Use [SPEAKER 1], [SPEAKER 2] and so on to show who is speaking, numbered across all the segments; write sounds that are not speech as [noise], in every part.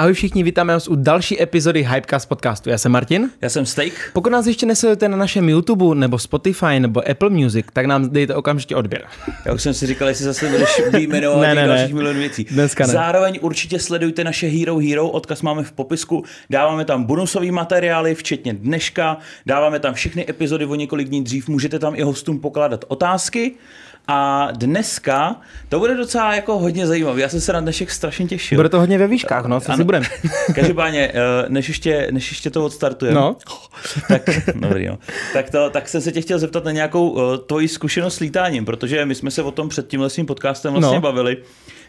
[SPEAKER 1] Ahoj všichni, vítáme vás u další epizody Hypecast podcastu. Já jsem Martin.
[SPEAKER 2] Já jsem Steak.
[SPEAKER 1] Pokud nás ještě nesledujete na našem YouTube nebo Spotify nebo Apple Music, tak nám dejte okamžitě odběr.
[SPEAKER 2] Já už jsem si říkal, jestli zase budeš vyjmenovat
[SPEAKER 1] Ne, ne, ne.
[SPEAKER 2] dalších milion věcí.
[SPEAKER 1] Dneska ne.
[SPEAKER 2] Zároveň určitě sledujte naše Hero Hero, odkaz máme v popisku. Dáváme tam bonusové materiály, včetně dneška. Dáváme tam všechny epizody o několik dní dřív. Můžete tam i hostům pokládat otázky. A dneska to bude docela jako hodně zajímavé. Já jsem se na dnešek strašně těšil.
[SPEAKER 1] Bude to hodně ve výškách, no, co si
[SPEAKER 2] Ano.
[SPEAKER 1] budem. [laughs]
[SPEAKER 2] Každopádně, eh, než ještě, než ještě to odstartujeme,
[SPEAKER 1] No. [laughs]
[SPEAKER 2] tak, dobrý, no. tak, to, tak jsem se tě chtěl zeptat na nějakou uh, tvoji zkušenost s lítáním, protože my jsme se o tom před tímhle svým podcastem vlastně
[SPEAKER 1] No.
[SPEAKER 2] bavili,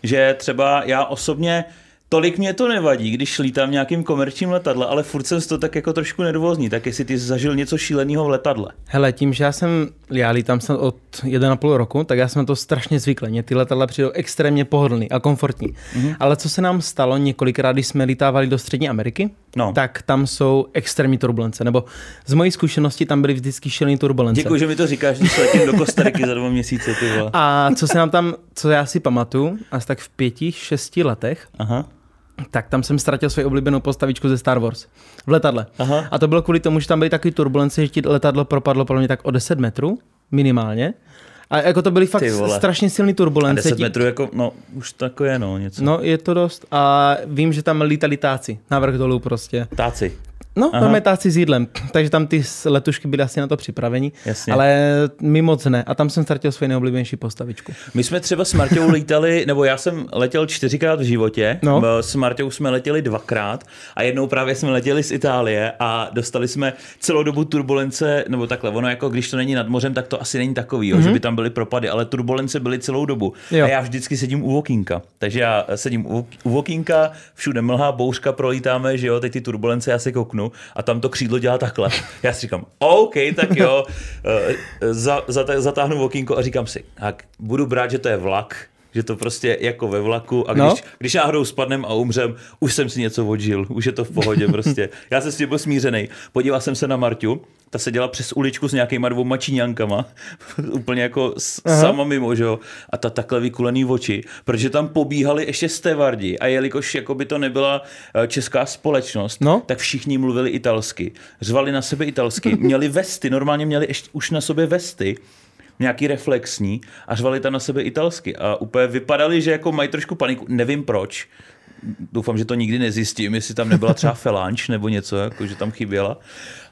[SPEAKER 2] že třeba já osobně Tolik mě to nevadí, když lítám v nějakým komerčním letadle, ale furt jsem z to tak jako trošku nervózní. Tak jestli ty jsi zažil něco šíleného v letadle.
[SPEAKER 1] Hele, tím, že já jsem, já lítám snad od 1,5 roku, tak já jsem na to strašně zvyklý. Mně ty letadla přijdou extrémně pohodlný a komfortní.
[SPEAKER 2] Mhm.
[SPEAKER 1] Mm-hmm. Ale co se nám stalo několikrát, když jsme lítávali do Střední Ameriky,
[SPEAKER 2] No.
[SPEAKER 1] tak tam jsou extrémní turbulence. Nebo z mojí zkušenosti tam byly vždycky šílené turbulence.
[SPEAKER 2] Děkuji, že mi to říkáš, když letím do Kostariky za dva měsíce. Ty vole.
[SPEAKER 1] A co se nám tam, co já si pamatuju, asi tak v pěti, šesti letech,
[SPEAKER 2] Aha.
[SPEAKER 1] Tak tam jsem ztratil svoji oblíbenou postavičku ze Star Wars v letadle.
[SPEAKER 2] Aha.
[SPEAKER 1] A to bylo kvůli tomu, že tam byly takové turbulence, že ti letadlo propadlo podle mě tak o 10 metrů minimálně. A jako to byly fakt strašně silné
[SPEAKER 2] A
[SPEAKER 1] turbulence.
[SPEAKER 2] 10
[SPEAKER 1] ti-
[SPEAKER 2] metrů jako, no, už je no, něco.
[SPEAKER 1] No, je to dost. A vím, že tam lítali táci, navrh dolů prostě.
[SPEAKER 2] Táci.
[SPEAKER 1] No,
[SPEAKER 2] Aha.
[SPEAKER 1] máme táci s jídlem, takže tam ty letušky byly asi na to připraveni,
[SPEAKER 2] Jasně.
[SPEAKER 1] ale my moc ne. A tam jsem ztratil svoji nejoblíbenější postavičku.
[SPEAKER 2] My jsme třeba s Marťou lítali, nebo já jsem letěl čtyřikrát v životě,
[SPEAKER 1] No.
[SPEAKER 2] s Marťou jsme letěli dvakrát a jednou právě jsme letěli z Itálie a dostali jsme celou dobu turbulence, nebo takhle, ono jako když to není nad mořem, tak to asi není takový, jo, mm-hmm. že by tam byly propady, ale turbulence byly celou dobu.
[SPEAKER 1] Mhm. Jo.
[SPEAKER 2] A já vždycky sedím u okýnka, takže já sedím u, okýnka, všude mlhá, bouřka, prolítáme, že jo, teď ty turbulence, já se kouknu a tam to křídlo dělá takhle. Já si říkám, OK, tak jo, [laughs] eh, za, za, zatáhnu okýnko a říkám si, tak budu brát, že to je vlak, že to prostě jako ve vlaku a když, no. když náhodou spadnem a umřem, už jsem si něco odžil, už je to v pohodě prostě. Já jsem s tím byl smířený. Podíval jsem se na Marťu, ta seděla přes uličku s nějakýma dvouma číňankama, [laughs] úplně jako s, sama mimo, že jo, a ta takhle vykulený oči, protože tam pobíhali ještě stevardi a jelikož jako by to nebyla eh, česká společnost,
[SPEAKER 1] No.
[SPEAKER 2] tak všichni mluvili italsky, řvali na sebe italsky, [laughs] měli vesty, normálně měli ještě už na sobě vesty, nějaký reflexní a řvali tam na sebe italsky. A úplně vypadali, že jako mají trošku paniku, nevím proč, doufám, že to nikdy nezjistím, jestli tam nebyla třeba [laughs] felanč nebo něco, jako, že tam chyběla.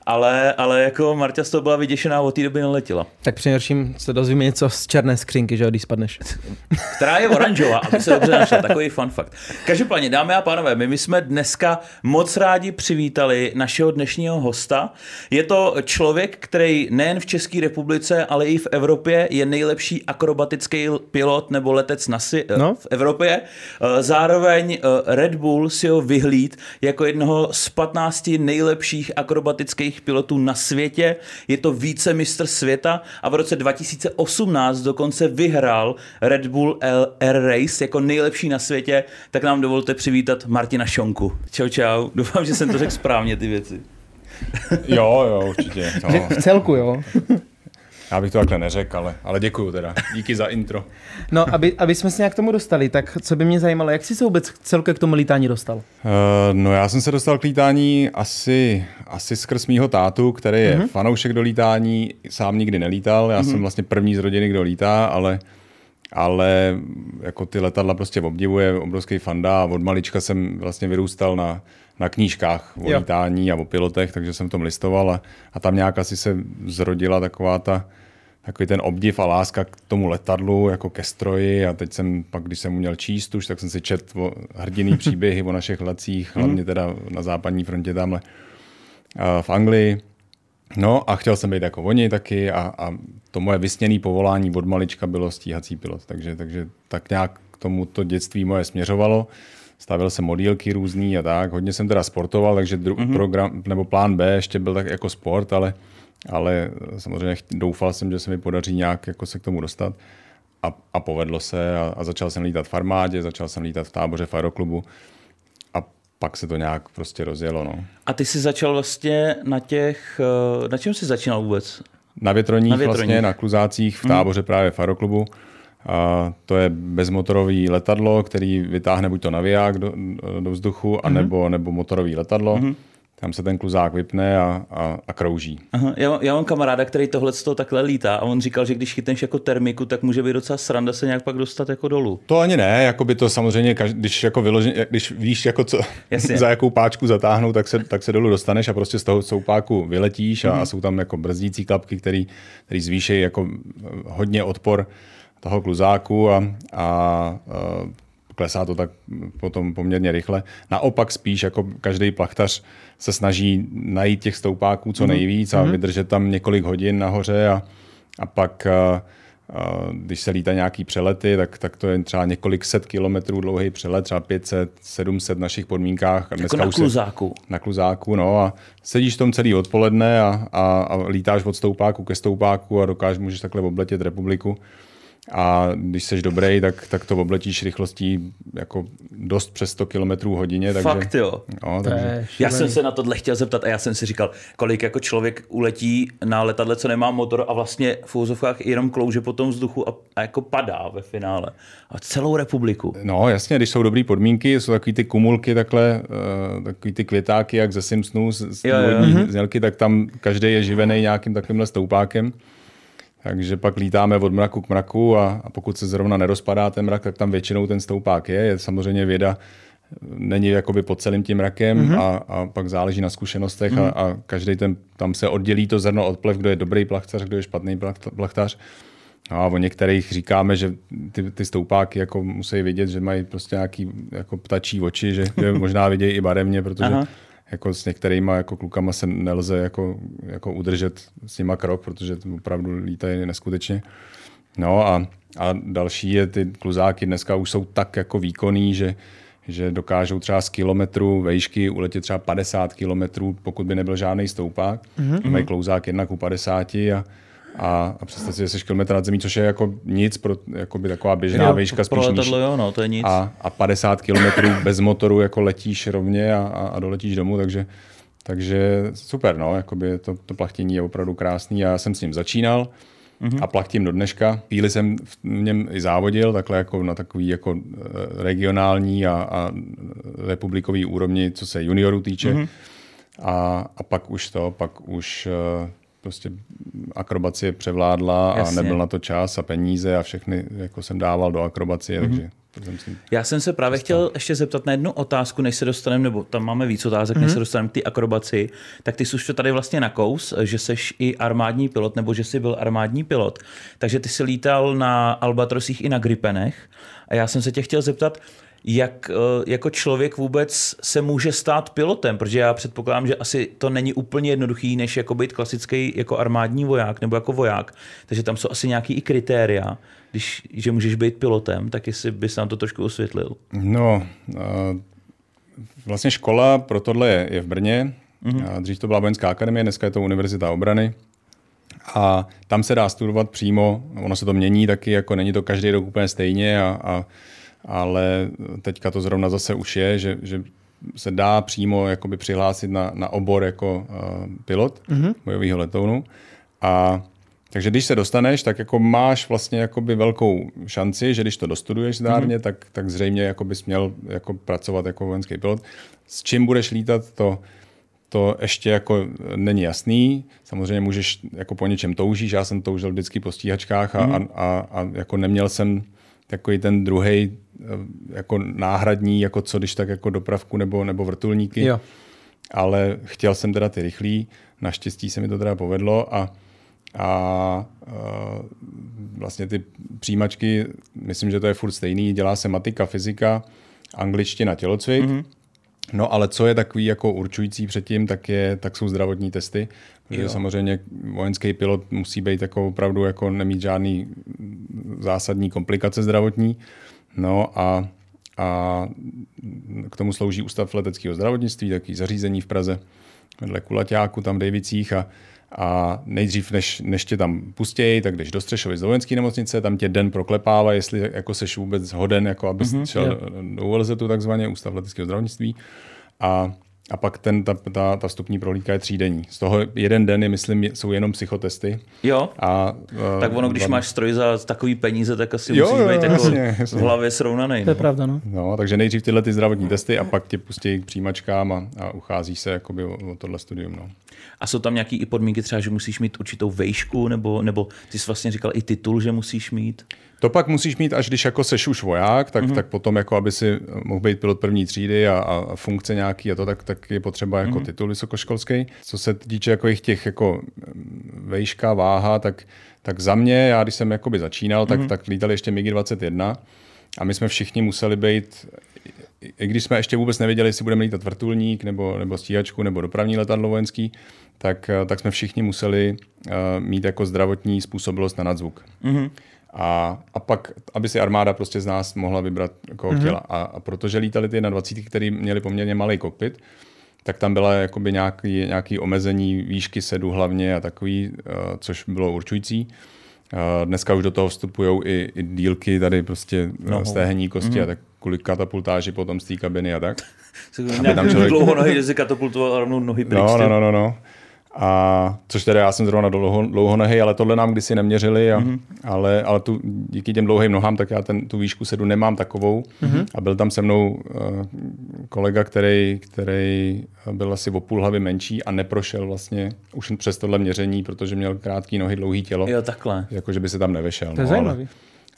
[SPEAKER 2] Ale, ale jako Marta z toho byla vyděšená, od té doby neletěla.
[SPEAKER 1] Tak přinejmenším se dozvíme něco z černé skřínky, že když spadneš. [laughs]
[SPEAKER 2] Která je oranžová, aby se dobře našla. Takový fun fact. Každopádně, dámy a pánové, my, my jsme dneska moc rádi přivítali našeho dnešního hosta. Je to člověk, který nejen v České republice, ale i v Evropě je nejlepší akrobatický pilot nebo letec na si,
[SPEAKER 1] No.
[SPEAKER 2] v Evropě. Eh, Zároveň eh, Red Bull si ho vyhlíd jako jednoho z 15 nejlepších akrobatických pilotů na světě. Je to více mistr světa a v roce 2018 dokonce vyhrál Red Bull L- Air Race jako nejlepší na světě. Tak nám dovolte přivítat Martina Šonku. Čau, čau. [laughs] Doufám, že jsem to řekl správně ty věci.
[SPEAKER 3] Jo, jo, určitě. No,
[SPEAKER 1] V celku, jo.
[SPEAKER 3] Já bych to takhle neřekl, ale, ale děkuju teda. Díky za intro.
[SPEAKER 1] No, aby, aby jsme se nějak k tomu dostali, tak co by mě zajímalo, jak jsi se vůbec celkem k tomu lítání dostal?
[SPEAKER 3] Uh, no já jsem se dostal k lítání asi, asi skrz mýho tátu, který je mm-hmm. fanoušek do lítání, sám nikdy nelítal. Já mm-hmm. jsem vlastně první z rodiny, kdo lítá, ale ale jako ty letadla prostě obdivuje, obrovský fanda a od malička jsem vlastně vyrůstal na, na knížkách o
[SPEAKER 1] Jo.
[SPEAKER 3] lítání a o pilotech, takže jsem v tom listoval a, a tam nějak asi se zrodila taková ta, takový ten obdiv a láska k tomu letadlu, jako ke stroji a teď jsem pak, když jsem uměl číst už, tak jsem si čet o hrdinný [laughs] příběhy o našich letcích, hlavně teda na západní frontě tamhle a v Anglii. No a chtěl jsem být jako oni taky a, a to moje vysněné povolání od malička bylo stíhací pilot, takže, takže tak nějak k tomu to dětství moje směřovalo. Stavil jsem modílky různý a tak. Hodně jsem teda sportoval, takže dru- mm-hmm. program, nebo plán B ještě byl tak jako sport, ale, ale samozřejmě doufal jsem, že se mi podaří nějak jako se k tomu dostat. A, a povedlo se a, a začal jsem lítat v armádě, začal jsem lítat v táboře v aeroklubu a pak se to nějak prostě rozjelo. No.
[SPEAKER 2] A ty jsi začal vlastně na těch, eh, na čem jsi začínal vůbec?
[SPEAKER 3] Na větroních,
[SPEAKER 2] Na větroních.
[SPEAKER 3] vlastně, na kluzácích, v táboře právě v aeroklubu. A to je bezmotorový letadlo, který vytáhne buď to naviják do, do vzduchu, mm-hmm. anebo, nebo motorový letadlo. Mm-hmm. Tam se ten kluzák vypne a, a, a krouží.
[SPEAKER 2] Aha, já, já mám kamaráda, který tohle z toho takhle lítá a on říkal, že když chytneš jako termiku, tak může být docela sranda se nějak pak dostat jako dolů.
[SPEAKER 3] To ani ne, jako by to samozřejmě, když, jako vyložen, když víš, jako co, [laughs] za jakou páčku zatáhnout, tak se, tak se dolů dostaneš a prostě z toho soupáku vyletíš a, mm-hmm. a jsou tam jako brzdící klapky, který, který zvýší jako hodně odpor toho kluzáku a, a, a klesá to tak potom poměrně rychle. Naopak spíš jako každý plachtař se snaží najít těch stoupáků co mhm. nejvíc a mm-hmm. vydržet tam několik hodin nahoře a, a pak a, a, když se lítá nějaký přelety, tak, tak to je třeba několik set kilometrů dlouhý přelet, třeba 500, 700 v našich podmínkách.
[SPEAKER 2] Jako Dneska na kluzáku.
[SPEAKER 3] Se, na kluzáku, no a sedíš v tom celý odpoledne a, a, a lítáš od stoupáku ke stoupáku a dokážeš, můžeš takhle obletět republiku a když jsi dobrý, tak, tak to obletíš rychlostí jako dost přes 100 km hodině. Takže,
[SPEAKER 2] Fakt jo.
[SPEAKER 3] No, takže...
[SPEAKER 2] Já jsem se na tohle chtěl zeptat a já jsem si říkal, kolik jako člověk uletí na letadle, co nemá motor a vlastně v úzovkách jenom klouže po tom vzduchu a, a jako padá ve finále. A celou republiku.
[SPEAKER 3] No jasně, když jsou dobré podmínky, jsou takový ty kumulky takhle, uh, takový ty květáky, jak ze Simpsonů, z, z jo, jo. Mhm. znělky, tak tam každý je živený nějakým takovýmhle stoupákem. Takže pak lítáme od mraku k mraku a, a pokud se zrovna nerozpadá ten mrak, tak tam většinou ten stoupák je. Je samozřejmě věda, není jakoby pod celým tím mrakem mm-hmm. a, a pak záleží na zkušenostech mm-hmm. a, a každý ten, tam se oddělí to zrno od plev, kdo je dobrý plachtař, kdo je špatný plachtař. No a o některých říkáme, že ty, ty stoupáky jako musí vidět, že mají prostě nějaký jako ptačí oči, že, že možná vidějí i barevně, protože Aha jako s některýma jako klukama se nelze jako, jako udržet s nima krok, protože opravdu lítají neskutečně. No a, a další je ty kluzáky dneska už jsou tak jako výkonný, že, že dokážou třeba z kilometru vejšky uletět třeba 50 kilometrů, pokud by nebyl žádný stoupák. Mm-hmm. Mají klouzák 1 ku 50 a, a, a představ si, že jsi kilometr nad zemí, což je jako nic, pro, jako by taková běžná jo, výška spíš
[SPEAKER 2] letadlo, jo, no, to je nic.
[SPEAKER 3] A, a 50 kilometrů bez motoru jako letíš rovně a, a, a doletíš domů, takže, takže super, no, jakoby to, to plachtění je opravdu krásný. Já jsem s ním začínal, mm-hmm. a plachtím do dneška. Chvíli jsem v něm i závodil, takhle jako na takový jako eh, regionální a, a republikový úrovni, co se juniorů týče. Mm-hmm. A, a pak už to, pak už uh, prostě akrobacie převládla Jasně. a nebyl na to čas a peníze a všechny jako jsem dával do akrobacie, mm-hmm. takže
[SPEAKER 2] jsem Já jsem se právě chtěl ještě zeptat na jednu otázku, než se dostaneme, nebo tam máme víc otázek, mm-hmm. než se mhm. dostaneme k té akrobaci. Tak ty jsi už to tady vlastně nakous, že jsi i armádní pilot, nebo že jsi byl armádní pilot. Takže ty jsi lítal na Albatrosích i na Gripenech. A já jsem se tě chtěl zeptat, jak eh, jako člověk vůbec se může stát pilotem, protože já předpokládám, že asi to není úplně jednoduchý, než jako být klasický jako armádní voják nebo jako voják. Takže tam jsou asi nějaký i kritéria, když, že můžeš být pilotem, tak jestli bys nám to trošku osvětlil.
[SPEAKER 3] No, eh, vlastně škola pro tohle je, je v Brně. Mm-hmm. Dřív to byla vojenská akademie, dneska je to Univerzita obrany. A tam se dá studovat přímo, ono se to mění taky, jako není to každý rok úplně stejně a, a ale teďka to zrovna zase už je, že, že se dá přímo jakoby přihlásit na, na obor jako uh, pilot mm-hmm. bojového letounu. A takže když se dostaneš, tak jako máš vlastně jakoby velkou šanci, že když to dostuduješ zdárně, mm-hmm. tak, tak zřejmě jako bys měl jako pracovat jako vojenský pilot. S čím budeš lítat, to, to ještě jako není jasný. Samozřejmě můžeš jako po něčem toužíš. Já jsem toužil vždycky po stíhačkách a, mm-hmm. a, a, a jako neměl jsem takový ten druhý jako náhradní, jako co když tak jako dopravku nebo, nebo vrtulníky. Jo. Ale chtěl jsem teda ty rychlý, naštěstí se mi to teda povedlo a, a, a eh, vlastně ty přijímačky, myslím, že to je furt stejný, dělá se matika, fyzika, angličtina, tělocvik. Mm-hmm. No ale co je takový jako určující předtím, tak, je, tak jsou zdravotní testy, protože jo. samozřejmě vojenský pilot musí být jako opravdu jako nemít žádný zásadní komplikace zdravotní. No a, a k tomu slouží Ústav leteckého zdravotnictví, taký zařízení v Praze, vedle Kulaťáku, tam v Dejvicích a, a nejdřív, než, než tě tam pustějí, tak jdeš do Střešovic do vojenské nemocnice, tam tě den proklepává, jestli jako seš vůbec hoden, jako abys mm-hmm, šel yeah. do ULZ, takzvaně Ústav leteckého zdravotnictví. A a pak ten, ta, ta, ta vstupní prohlídka je třídenní. Z toho jeden den je, myslím, jsou jenom psychotesty.
[SPEAKER 2] Jo,
[SPEAKER 3] A, eh,
[SPEAKER 2] tak ono, když
[SPEAKER 3] dva-
[SPEAKER 2] máš stroj za takový peníze, tak asi
[SPEAKER 3] Jo,
[SPEAKER 2] musíš
[SPEAKER 3] jo,
[SPEAKER 2] být jako
[SPEAKER 3] jasně, jasně.
[SPEAKER 2] v hlavě srovnaný.
[SPEAKER 1] To je
[SPEAKER 2] No.
[SPEAKER 1] pravda, no.
[SPEAKER 3] No, takže nejdřív tyhle ty zdravotní testy a pak tě pustí k přijímačkám a, a ucházíš se jakoby o, o tohle studium. No.
[SPEAKER 2] A jsou tam nějaké i podmínky, třeba, že musíš mít určitou vejšku, nebo, nebo ty jsi vlastně říkal i titul, že musíš mít.
[SPEAKER 3] To pak musíš mít, až když jako seš už voják, tak, mm-hmm. tak potom, jako aby si mohl být pilot první třídy a, a funkce nějaký a to, tak, tak je potřeba jako mm-hmm. titul vysokoškolský. Co se týče jako jich těch jako mm, vejška, váha, tak, tak za mě, já když jsem jakoby začínal, tak, mm-hmm. tak lítali ještě MiG-21 a my jsme všichni museli být, i- když jsme ještě vůbec nevěděli, jestli budeme lítat vrtulník nebo, nebo stíhačku nebo dopravní letadlo vojenský, tak, eh, tak jsme všichni museli uh, mít jako zdravotní způsobilost na nadzvuk.
[SPEAKER 2] Mm-hmm.
[SPEAKER 3] A, a pak, aby si armáda prostě z nás mohla vybrat koho mm-hmm. chtěla. A, a protože lítali ty na 20, který měli poměrně malý kokpit, tak tam byla jakoby nějaký, nějaký omezení výšky sedu hlavně a takový, uh, což bylo určující. Uh, dneska už do toho vstupují i, i dílky tady prostě no. stéhenní kosti mm-hmm. a tak kvůli katapultáži potom z té kabiny a tak. [laughs]
[SPEAKER 2] Tam
[SPEAKER 3] tam člověk-
[SPEAKER 2] Dlouho nohy, že si katapultoval a rovnou nohy pryč.
[SPEAKER 3] No, no, no, no, no. A což teda já jsem zrovna dlouho, dlouhonohý, ale tohle nám kdysi neměřili, a, mm-hmm. ale, ale tu, díky těm dlouhým nohám, tak já ten, tu výšku sedu nemám takovou. Mm-hmm. A byl tam se mnou uh, kolega, který, který byl asi o půl hlavy menší a neprošel vlastně už přes tohle měření, protože měl krátký nohy, dlouhý tělo.
[SPEAKER 2] Jo, takhle.
[SPEAKER 3] Jako, že by se tam nevešel.
[SPEAKER 1] To je
[SPEAKER 3] no, ale,
[SPEAKER 1] zajímavý.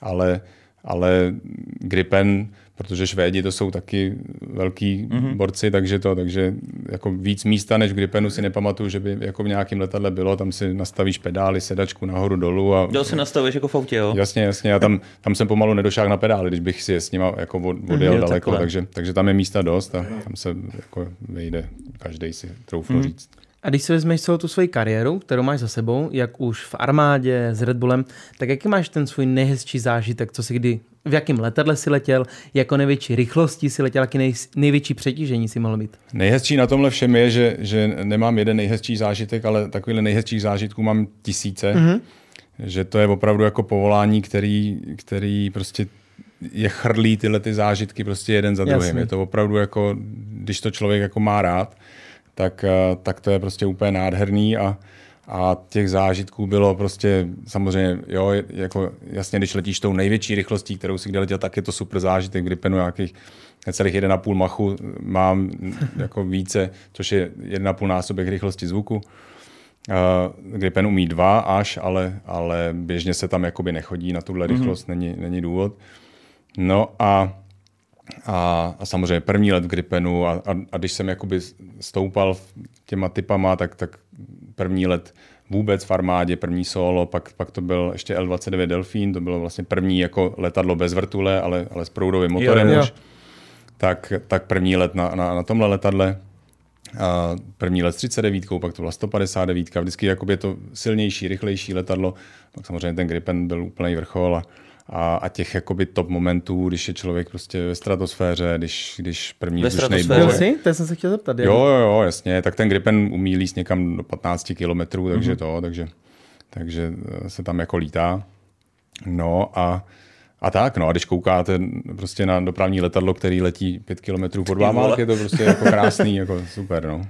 [SPEAKER 3] ale, ale Gripen, protože Švédi to jsou taky velký mm-hmm. borci, takže to, takže jako víc místa než v Gripenu si nepamatuju, že by jako v nějakém letadle bylo, tam si nastavíš pedály, sedačku nahoru dolů a
[SPEAKER 2] Jo, si nastavuješ jako v autě, jo?
[SPEAKER 3] Jasně, jasně. A tam, tam jsem pomalu nedošel na pedály, když bych si je s nima jako od, odjel
[SPEAKER 2] Jo,
[SPEAKER 3] daleko,
[SPEAKER 2] takhle.
[SPEAKER 3] takže, takže tam je místa dost a tam se jako vejde každý si troufnu
[SPEAKER 2] Mhm.
[SPEAKER 3] říct.
[SPEAKER 1] A když si vezmeš celou tu svoji kariéru, kterou máš za sebou, jak už v armádě, s Red Bullem, tak jaký máš ten svůj nejhezčí zážitek, co si kdy, v jakém letadle si letěl, jako největší rychlosti si letěl, jaký nej, největší přetížení si mohl mít?
[SPEAKER 3] Nejhezčí na tomhle všem je, že, že nemám jeden nejhezčí zážitek, ale takovýhle nejhezčích zážitků mám tisíce. Mm-hmm. Že to je opravdu jako povolání, který, který prostě je chrlí tyhle ty zážitky prostě jeden za druhým.
[SPEAKER 1] Jasně.
[SPEAKER 3] Je to opravdu jako, když to člověk jako má rád, tak, eh, tak to je prostě úplně nádherný a, a těch zážitků bylo prostě samozřejmě, jo, jako jasně, když letíš tou největší rychlostí, kterou si kde letěl, tak je to super zážitek. V Gripenu nějakých celých 1,5 machu mám jako více, což je 1,5 násobek rychlosti zvuku. Uh, Gripen umí dva až, ale, ale běžně se tam jakoby nechodí na tuhle rychlost, mm-hmm. není, není důvod. No a, a, a samozřejmě první let v Gripenu a, a, a když jsem jakoby stoupal těma typama, tak, tak první let vůbec v armádě, první solo, pak, pak to byl ještě L-29 Delfín, to bylo vlastně první jako letadlo bez vrtule, ale, ale s proudovým motorem
[SPEAKER 1] jo.
[SPEAKER 3] už. Tak, tak první let na, na, na tomhle letadle. A první let s 39, pak to byla 159, vždycky jakoby je to silnější, rychlejší letadlo. Pak samozřejmě ten Gripen byl úplný vrchol a, a, a těch jakoby top momentů, když je člověk prostě ve stratosféře, když, když první
[SPEAKER 2] Ve
[SPEAKER 3] vzdušnej
[SPEAKER 2] stratosféře?
[SPEAKER 1] Byl
[SPEAKER 3] boj.
[SPEAKER 1] jsi? To jsem se chtěl zeptat.
[SPEAKER 3] Jo, jo, jo, jasně. Tak ten Gripen umí líst někam do 15 kilometrů, takže to, takže, takže eh, se tam jako lítá. No a, a tak, no a když koukáte prostě na dopravní letadlo, který letí 5 kilometrů pod váma, je to prostě jako krásný, jako super, no.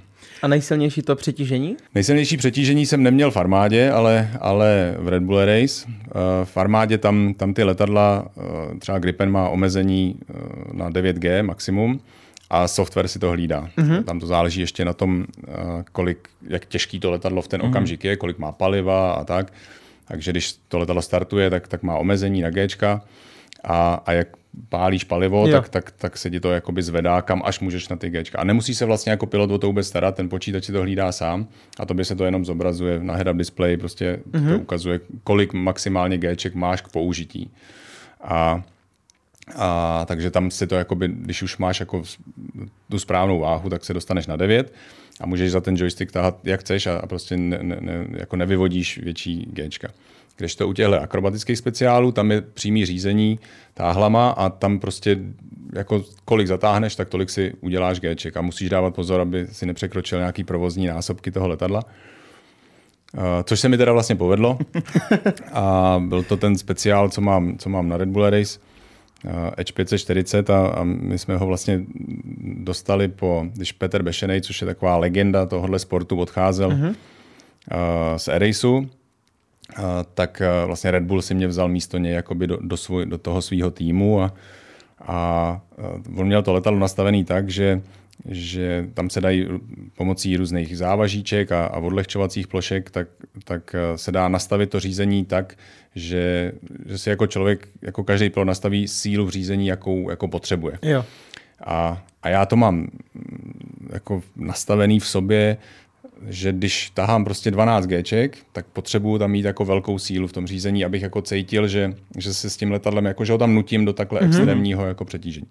[SPEAKER 1] A nejsilnější to přetížení?
[SPEAKER 3] Nejsilnější přetížení jsem neměl v armádě, ale, ale v Red Bull Race. Eh, V armádě tam, tam ty letadla, eh, třeba Gripen má omezení eh, na 9G maximum a software si to hlídá. Mm-hmm. Tam to záleží ještě na tom, kolik, jak těžký to letadlo v ten mm-hmm. okamžik je, kolik má paliva a tak. Takže když to letadlo startuje, tak, tak má omezení na Gčka a, a jak pálíš palivo,
[SPEAKER 1] Jo.
[SPEAKER 3] tak, tak, tak se ti to jakoby zvedá, kam až můžeš na ty Gčka. A nemusí se vlastně jako pilot o to vůbec starat, ten počítač si to hlídá sám a tobě se to jenom zobrazuje na head-up display, prostě mm-hmm. to ukazuje, kolik maximálně Gček máš k použití. A, a takže tam si to, jakoby, když už máš jako tu správnou váhu, tak se dostaneš na 9 a můžeš za ten joystick tahat jak chceš a, a prostě ne, ne, ne, jako nevyvodíš větší Gčka. Když to u těchto akrobatických speciálů, tam je přímý řízení táhlama a tam prostě jako kolik zatáhneš, tak tolik si uděláš Gček a musíš dávat pozor, aby si nepřekročil nějaký provozní násobky toho letadla. Uh, což se mi teda vlastně povedlo. [laughs] a byl to ten speciál, co mám, co mám na Red Bull Race. Edge 540 a, a my jsme ho vlastně dostali po, když Petr Bešenej, což je taková legenda tohohle sportu, odcházel uh-huh. uh, z uh, tak uh, vlastně Red Bull si mě vzal místo něj jakoby do, do, svoj, do toho svého týmu a, a uh, on měl to letadlo nastavený tak, že že tam se dají pomocí různých závažíček a, a odlehčovacích plošek, tak, tak se dá nastavit to řízení tak, že, že si jako člověk, jako každý pilot nastaví sílu v řízení, jakou jako potřebuje.
[SPEAKER 1] Jo.
[SPEAKER 3] A, a já to mám mm, jako nastavený v sobě, že když tahám prostě 12 Gček, tak potřebuju tam mít jako velkou sílu v tom řízení, abych jako cítil, že, že se s tím letadlem, jako že ho tam nutím do takhle mm-hmm. extrémního jako přetížení.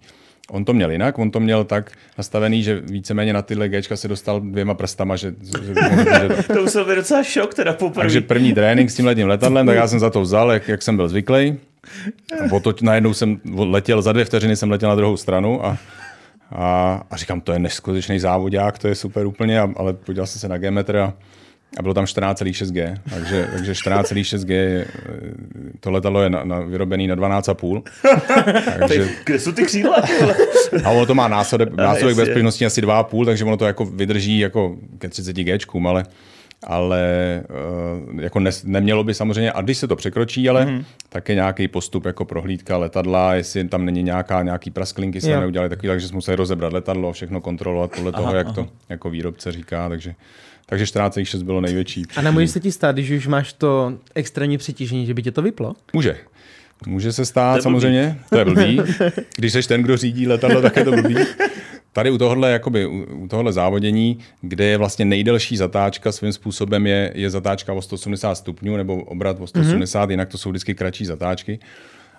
[SPEAKER 3] On to měl jinak, on to měl tak nastavený, že víceméně na tyhle Gčka se dostal dvěma prstama, že, že,
[SPEAKER 2] že [laughs] to musel být docela šok teda poprvé.
[SPEAKER 3] Takže první trénink s tím letním letadlem, tak já jsem za to vzal, jak, jak jsem byl zvyklý. A to najednou jsem letěl, za dvě vteřiny jsem letěl na druhou stranu a, a, a říkám, to je neskutečný závodák, to je super úplně, a, ale podíval jsem se na G-metr a, a bylo tam 14,6G, takže, takže 14,6G, to letadlo je na, na, vyrobený na 12,5. [laughs]
[SPEAKER 2] takže... Kde jsou ty křídla?
[SPEAKER 3] a ono to má následek, [laughs] následek bezpečnosti asi 2,5, takže ono to jako vydrží jako ke 30 G, ale, ale uh, jako ne, nemělo by samozřejmě, a když se to překročí, ale mm-hmm. tak je nějaký postup jako prohlídka letadla, jestli tam není nějaká, nějaký prasklinky, se neudělali takový, takže jsme museli rozebrat letadlo, všechno kontrolovat podle aha, toho, jak aha. to jako výrobce říká, takže takže 14,6 bylo největší.
[SPEAKER 1] A nemůže se ti stát, když už máš to extrémní přetížení, že by tě to vyplo?
[SPEAKER 3] Může. Může se stát to samozřejmě, to je blbý. [laughs] Když jsi ten, kdo řídí letadlo, tak je to blbý. Tady u tohohle, jakoby, u tohohle závodění, kde je vlastně nejdelší zatáčka, svým způsobem je, je zatáčka o 180 stupňů nebo obrat o 180, mm-hmm. jinak to jsou vždycky kratší zatáčky.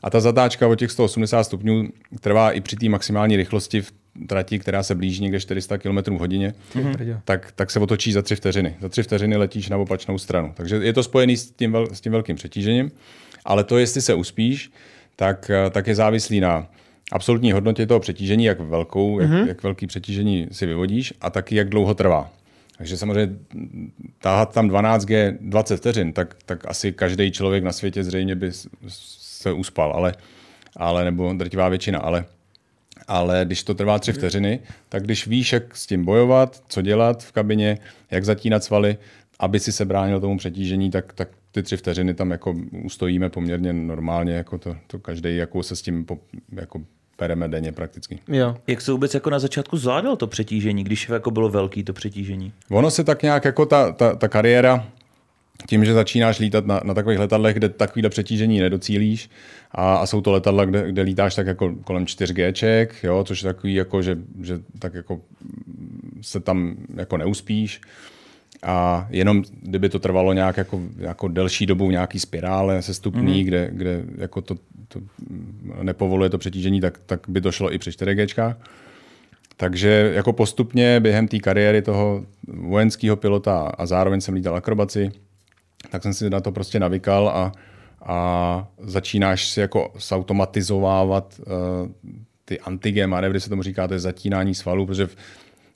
[SPEAKER 3] A ta zatáčka o těch 180 stupňů trvá i při té maximální rychlosti v trati, která se blíží někde 400 km v hodině, mm-hmm. tak, tak se otočí za tři vteřiny. Za tři vteřiny letíš na opačnou stranu. Takže je to spojený s tím, vel, s tím velkým přetížením, ale to, jestli se uspíš, tak, tak je závislý na absolutní hodnotě toho přetížení, jak velkou, mm-hmm. jak, mhm. jak velký přetížení si vyvodíš a taky jak dlouho trvá. Takže samozřejmě táhat tam 12G 20 vteřin, tak, tak asi každý člověk na světě zřejmě by se uspal, ale, ale nebo drtivá většina, ale ale když to trvá tři vteřiny, tak když víš, jak s tím bojovat, co dělat v kabině, jak zatínat svaly, aby si se bránil tomu přetížení, tak, tak ty tři vteřiny tam jako ustojíme poměrně normálně, jako to, to každý jako se s tím po, jako pereme denně prakticky.
[SPEAKER 2] Jo. Jak se vůbec jako na začátku zvládal to přetížení, když jako bylo velký to přetížení?
[SPEAKER 3] Ono se tak nějak jako ta, ta, ta kariéra tím, že začínáš lítat na, na takových letadlech, kde takovýhle přetížení nedocílíš a, a jsou to letadla, kde, kde lítáš tak jako kolem 4G, jo, což je takový, jako, že, že tak jako se tam jako neuspíš a jenom kdyby to trvalo nějak jako, jako delší dobu, nějaký spirále se stupní, mm-hmm. kde, kde jako to, to nepovoluje to přetížení, tak, tak by to šlo i při 4G. Takže jako postupně během té kariéry toho vojenského pilota a zároveň jsem lítal akrobaci, tak jsem si na to prostě navykal a, a začínáš si jako zautomatizovávat uh, ty antigé manevry, se tomu říká, to je zatínání svalů, protože v,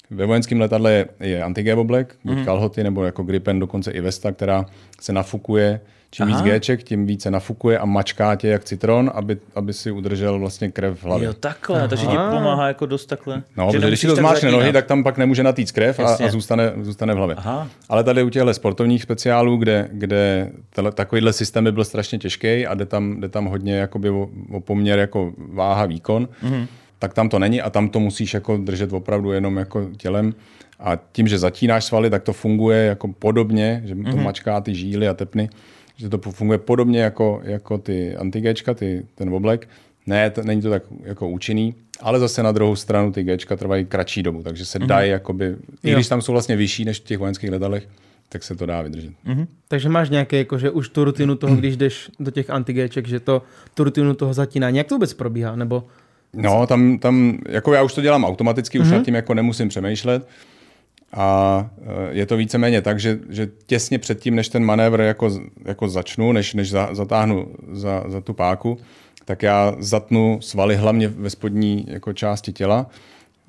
[SPEAKER 3] ve vojenském letadle je, je antigé oblek, buď mm-hmm. kalhoty nebo jako Gripen, dokonce i Vesta, která se nafukuje Čím Aha. víc Gček, tím více nafukuje a mačká tě jak citron, aby, aby si udržel vlastně krev v hlavě.
[SPEAKER 2] Jo, takhle, Aha. takže ti pomáhá jako dost takhle.
[SPEAKER 3] No, že protože když si to zmáčkne nohy, tak tam pak nemůže natýct krev a, a zůstane, zůstane v hlavě. Aha. Ale tady u těchto sportovních speciálů, kde, kde tele, takovýhle systém by byl strašně těžký a jde tam, jde tam hodně jakoby o, o poměr jako váha výkon, mm-hmm. Tak tam to není a tam to musíš jako držet opravdu jenom jako tělem. A tím, že zatínáš svaly, tak to funguje jako podobně, že to mm-hmm. mačká ty žíly a tepny že to funguje podobně jako, jako ty antigečka, ty, ten oblek. Ne, to, není to tak jako účinný, ale zase na druhou stranu ty Gčka trvají kratší dobu, takže se mm-hmm. dají, jakoby, i když tam jsou vlastně vyšší než v těch vojenských letadlech, tak se to dá vydržet.
[SPEAKER 1] Mm-hmm. Takže máš nějaké, jako, že už tu rutinu toho, když jdeš do těch antigéček, že to, tu rutinu toho zatínání, jak to vůbec probíhá? Nebo...
[SPEAKER 3] No, tam, tam, jako já už to dělám automaticky, už mm-hmm. nad tím jako nemusím přemýšlet. A e, je to víceméně tak, že, že těsně předtím, než ten manévr jako, jako začnu, než, než za, zatáhnu za, za tu páku, tak já zatnu svaly hlavně ve spodní jako části těla.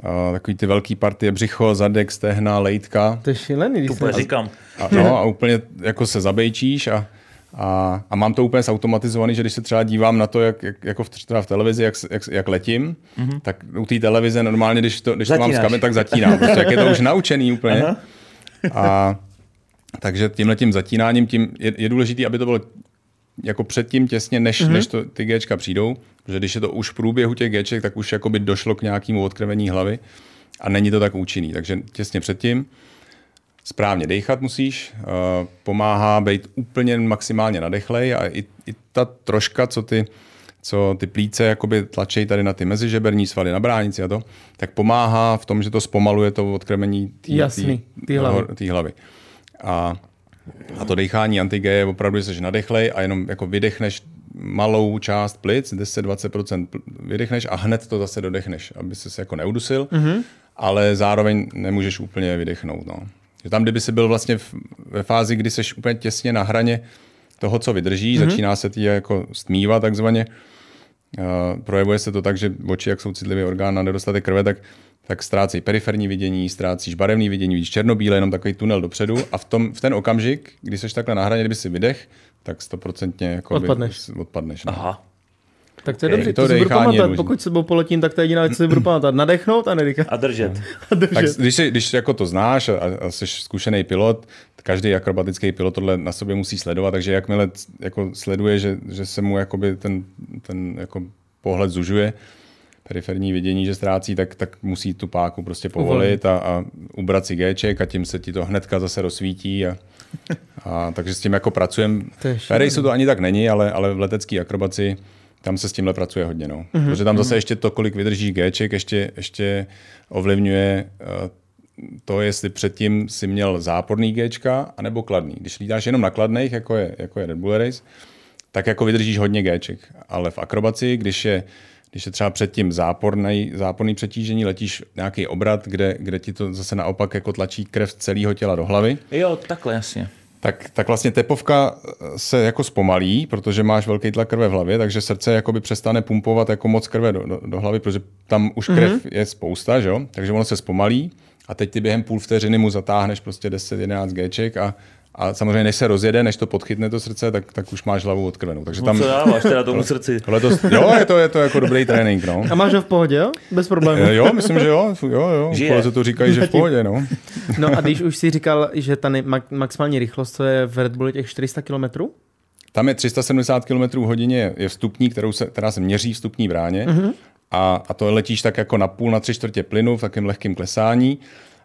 [SPEAKER 3] A takový ty velký partie břicho, zadek, stehna, lejtka.
[SPEAKER 1] To je šílený.
[SPEAKER 2] Když úplně říkám.
[SPEAKER 3] A, no, a úplně jako se zabejčíš a, A, a mám to úplně zautomatizovaný, že když se třeba dívám na to, jak, jak jako v, třeba v televizi, jak, jak, jak letím, mm-hmm. tak u té televize normálně, když to, když to mám z kamery, tak zatínám. [laughs] Prostě, jak je to už naučený úplně. Aha. A takže tím letím zatínáním tím je, je důležité, aby to bylo jako předtím těsně, než, mm-hmm. než to, ty Gčka přijdou, protože když je to už v průběhu těch Gček, tak už jakoby došlo k nějakému odkrvení hlavy a není to tak účinný. Takže těsně předtím správně dechat musíš, uh, pomáhá být úplně maximálně nadechlej a i, i ta troška, co ty, co ty plíce jakoby tlačej tady na ty mezižeberní svaly, na bránici a to, tak pomáhá v tom, že to zpomaluje to odkrmení
[SPEAKER 1] té hlavy.
[SPEAKER 3] hlavy. A, a to dechání antigeje je opravdu, že jsi nadechlej a jenom jako vydechneš malou část plic, 10-20% vydechneš a hned to zase dodechneš, aby se jako neudusil, mm-hmm. ale zároveň nemůžeš úplně vydechnout. No. Že tam, kdyby si byl vlastně v, ve fázi, kdy jsi úplně těsně na hraně toho, co vydrží, mm-hmm. začíná se ti jako stmívat takzvaně, uh, projevuje se to tak, že oči, jak jsou citlivý orgán na nedostatek krve, tak tak ztrácí periferní vidění, ztrácíš barevné vidění, vidíš černobíle, jenom takový tunel dopředu a v, tom, v ten okamžik, kdy jsi takhle na hraně, kdyby si vydech, tak stoprocentně jako
[SPEAKER 1] odpadneš.
[SPEAKER 3] odpadneš no.
[SPEAKER 2] Aha.
[SPEAKER 1] Tak to je dobře, to, to si budu pamatovat. Pokud se poletím, poletím, tak to je jediná věc, co si budu pamatovat. [clears throat] Nadechnout a nedýchat.
[SPEAKER 2] A držet.
[SPEAKER 1] a držet.
[SPEAKER 3] Tak když, si, když jako to znáš a, a jsi zkušený pilot, každý akrobatický pilot tohle na sobě musí sledovat, takže jakmile jako sleduje, že, že se mu jakoby ten, ten jako pohled zužuje, periferní vidění, že ztrácí, tak, tak musí tu páku prostě povolit a, a ubrat si Gček a tím se ti to hnedka zase rozsvítí. A, a takže s tím jako pracujeme. V Raceu to ani tak není, ale, ale v letecké akrobaci tam se s tímhle pracuje hodně. No. Mm-hmm. Protože tam zase mhm. ještě to, kolik vydrží Gček, ještě, ještě ovlivňuje uh, to, jestli předtím si měl záporný Gčka, anebo kladný. Když lítáš jenom na kladných, jako je, jako je Red Bull Race, tak jako vydržíš hodně Gček. Ale v akrobaci, když je když je třeba předtím záporný, záporný přetížení, letíš nějaký obrat, kde, kde ti to zase naopak jako tlačí krev celého těla do hlavy.
[SPEAKER 2] Jo, takhle jasně.
[SPEAKER 3] Tak, tak vlastně tepovka se jako zpomalí, protože máš velký tlak krve v hlavě, takže srdce jakoby přestane pumpovat jako moc krve do, do, do hlavy, protože tam už krev mm-hmm. je spousta, že jo? takže ono se zpomalí a teď ty během půl vteřiny mu zatáhneš prostě 10-11 Gček a a samozřejmě, než se rozjede, než to podchytne to srdce, tak, tak už máš hlavu odkrvenou. Takže
[SPEAKER 2] no
[SPEAKER 3] tam...
[SPEAKER 2] co dáváš teda tomu srdci? [laughs]
[SPEAKER 3] to, jo, je to, je to jako dobrý trénink. No.
[SPEAKER 1] A máš ho v pohodě, jo? Bez problémů.
[SPEAKER 3] Jo, myslím, že jo. Jo, jo. Žije. se to říkají, že v pohodě, no.
[SPEAKER 1] No a když už si říkal, že ta maximální rychlost, to je v Red Bulli těch 400 km?
[SPEAKER 3] Tam je 370 km hodině je vstupní, kterou se, která se měří vstupní bráně. Mm-hmm. A, a to letíš tak jako na půl, na tři čtvrtě plynu v takém lehkém klesání.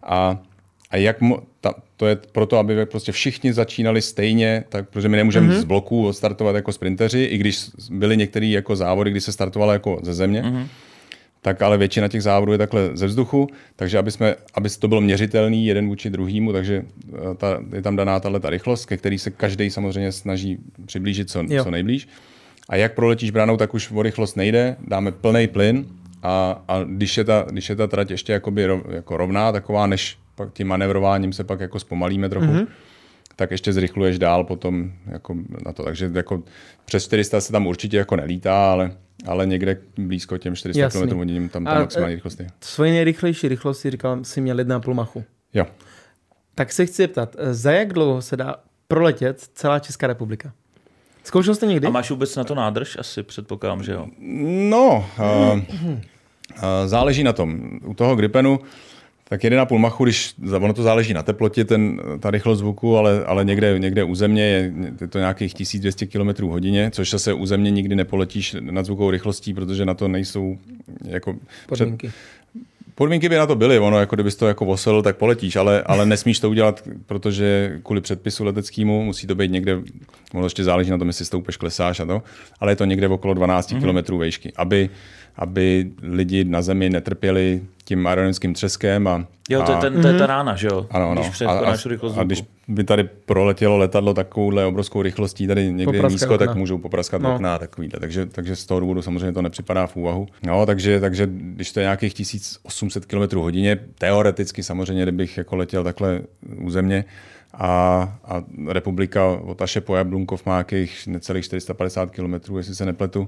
[SPEAKER 3] A a jak mo, ta, to je proto, aby prostě všichni začínali stejně, tak, protože my nemůžeme mm-hmm. z bloků startovat jako sprinteři, i když byly některé jako závody, kdy se startovalo jako ze země, mm-hmm. tak ale většina těch závodů je takhle ze vzduchu, takže aby, jsme, aby to bylo měřitelný jeden vůči druhému, takže eh, ta, je tam daná tahle ta rychlost, ke který se každý samozřejmě snaží přiblížit co, co nejblíž. A jak proletíš bránou, tak už o rychlost nejde, dáme plný plyn a, a když, je ta, když je ta trať ještě jakoby rov, jako rovná, taková, než pak tím manevrováním se pak jako zpomalíme trochu, mm-hmm. tak ještě zrychluješ dál potom jako na to. Takže jako přes 400 se tam určitě jako nelítá, ale, ale někde blízko těm 400 km hodině tam ta maximální rychlost je.
[SPEAKER 1] Svoji nejrychlejší rychlost si říkal, si měl 1,5 machu.
[SPEAKER 3] Jo.
[SPEAKER 1] Tak se chci zeptat, za jak dlouho se dá proletět celá Česká republika? Zkoušel jste někdy?
[SPEAKER 2] A máš vůbec na to nádrž? Asi předpokládám, že jo.
[SPEAKER 3] No, uh, uh, záleží na tom. U toho Gripenu tak 1,5 machu, když ono to záleží na teplotě, ten, ta rychlost zvuku, ale, ale někde, někde u země je, je to nějakých 1200 km hodině, což se u země nikdy nepoletíš nad zvukovou rychlostí, protože na to nejsou jako
[SPEAKER 1] podmínky. Před,
[SPEAKER 3] Podmínky by na to byly, ono, jako kdybys to jako vosil, tak poletíš, ale, ale nesmíš to udělat, protože kvůli předpisu leteckému musí to být někde, ono ještě záleží na tom, jestli stoupeš, klesáš a to, ale je to někde okolo 12 mm-hmm. km výšky, aby, aby lidi na zemi netrpěli tím aerodynamickým třeskem. A,
[SPEAKER 2] jo, to je, ten, to je ta rána, že jo?
[SPEAKER 3] Ano, ano. A, a, a když by tady proletělo letadlo takovouhle obrovskou rychlostí tady někde popraskat nízko, okna. tak můžou popraskat no. okna takovýhle. Takže, takže z toho důvodu samozřejmě to nepřipadá v úvahu. No, takže, takže když to je nějakých 1800 km hodině, teoreticky samozřejmě, kdybych jako letěl takhle územně, a, a republika od Aše po Jablunkov má nějakých necelých 450 km, jestli se nepletu,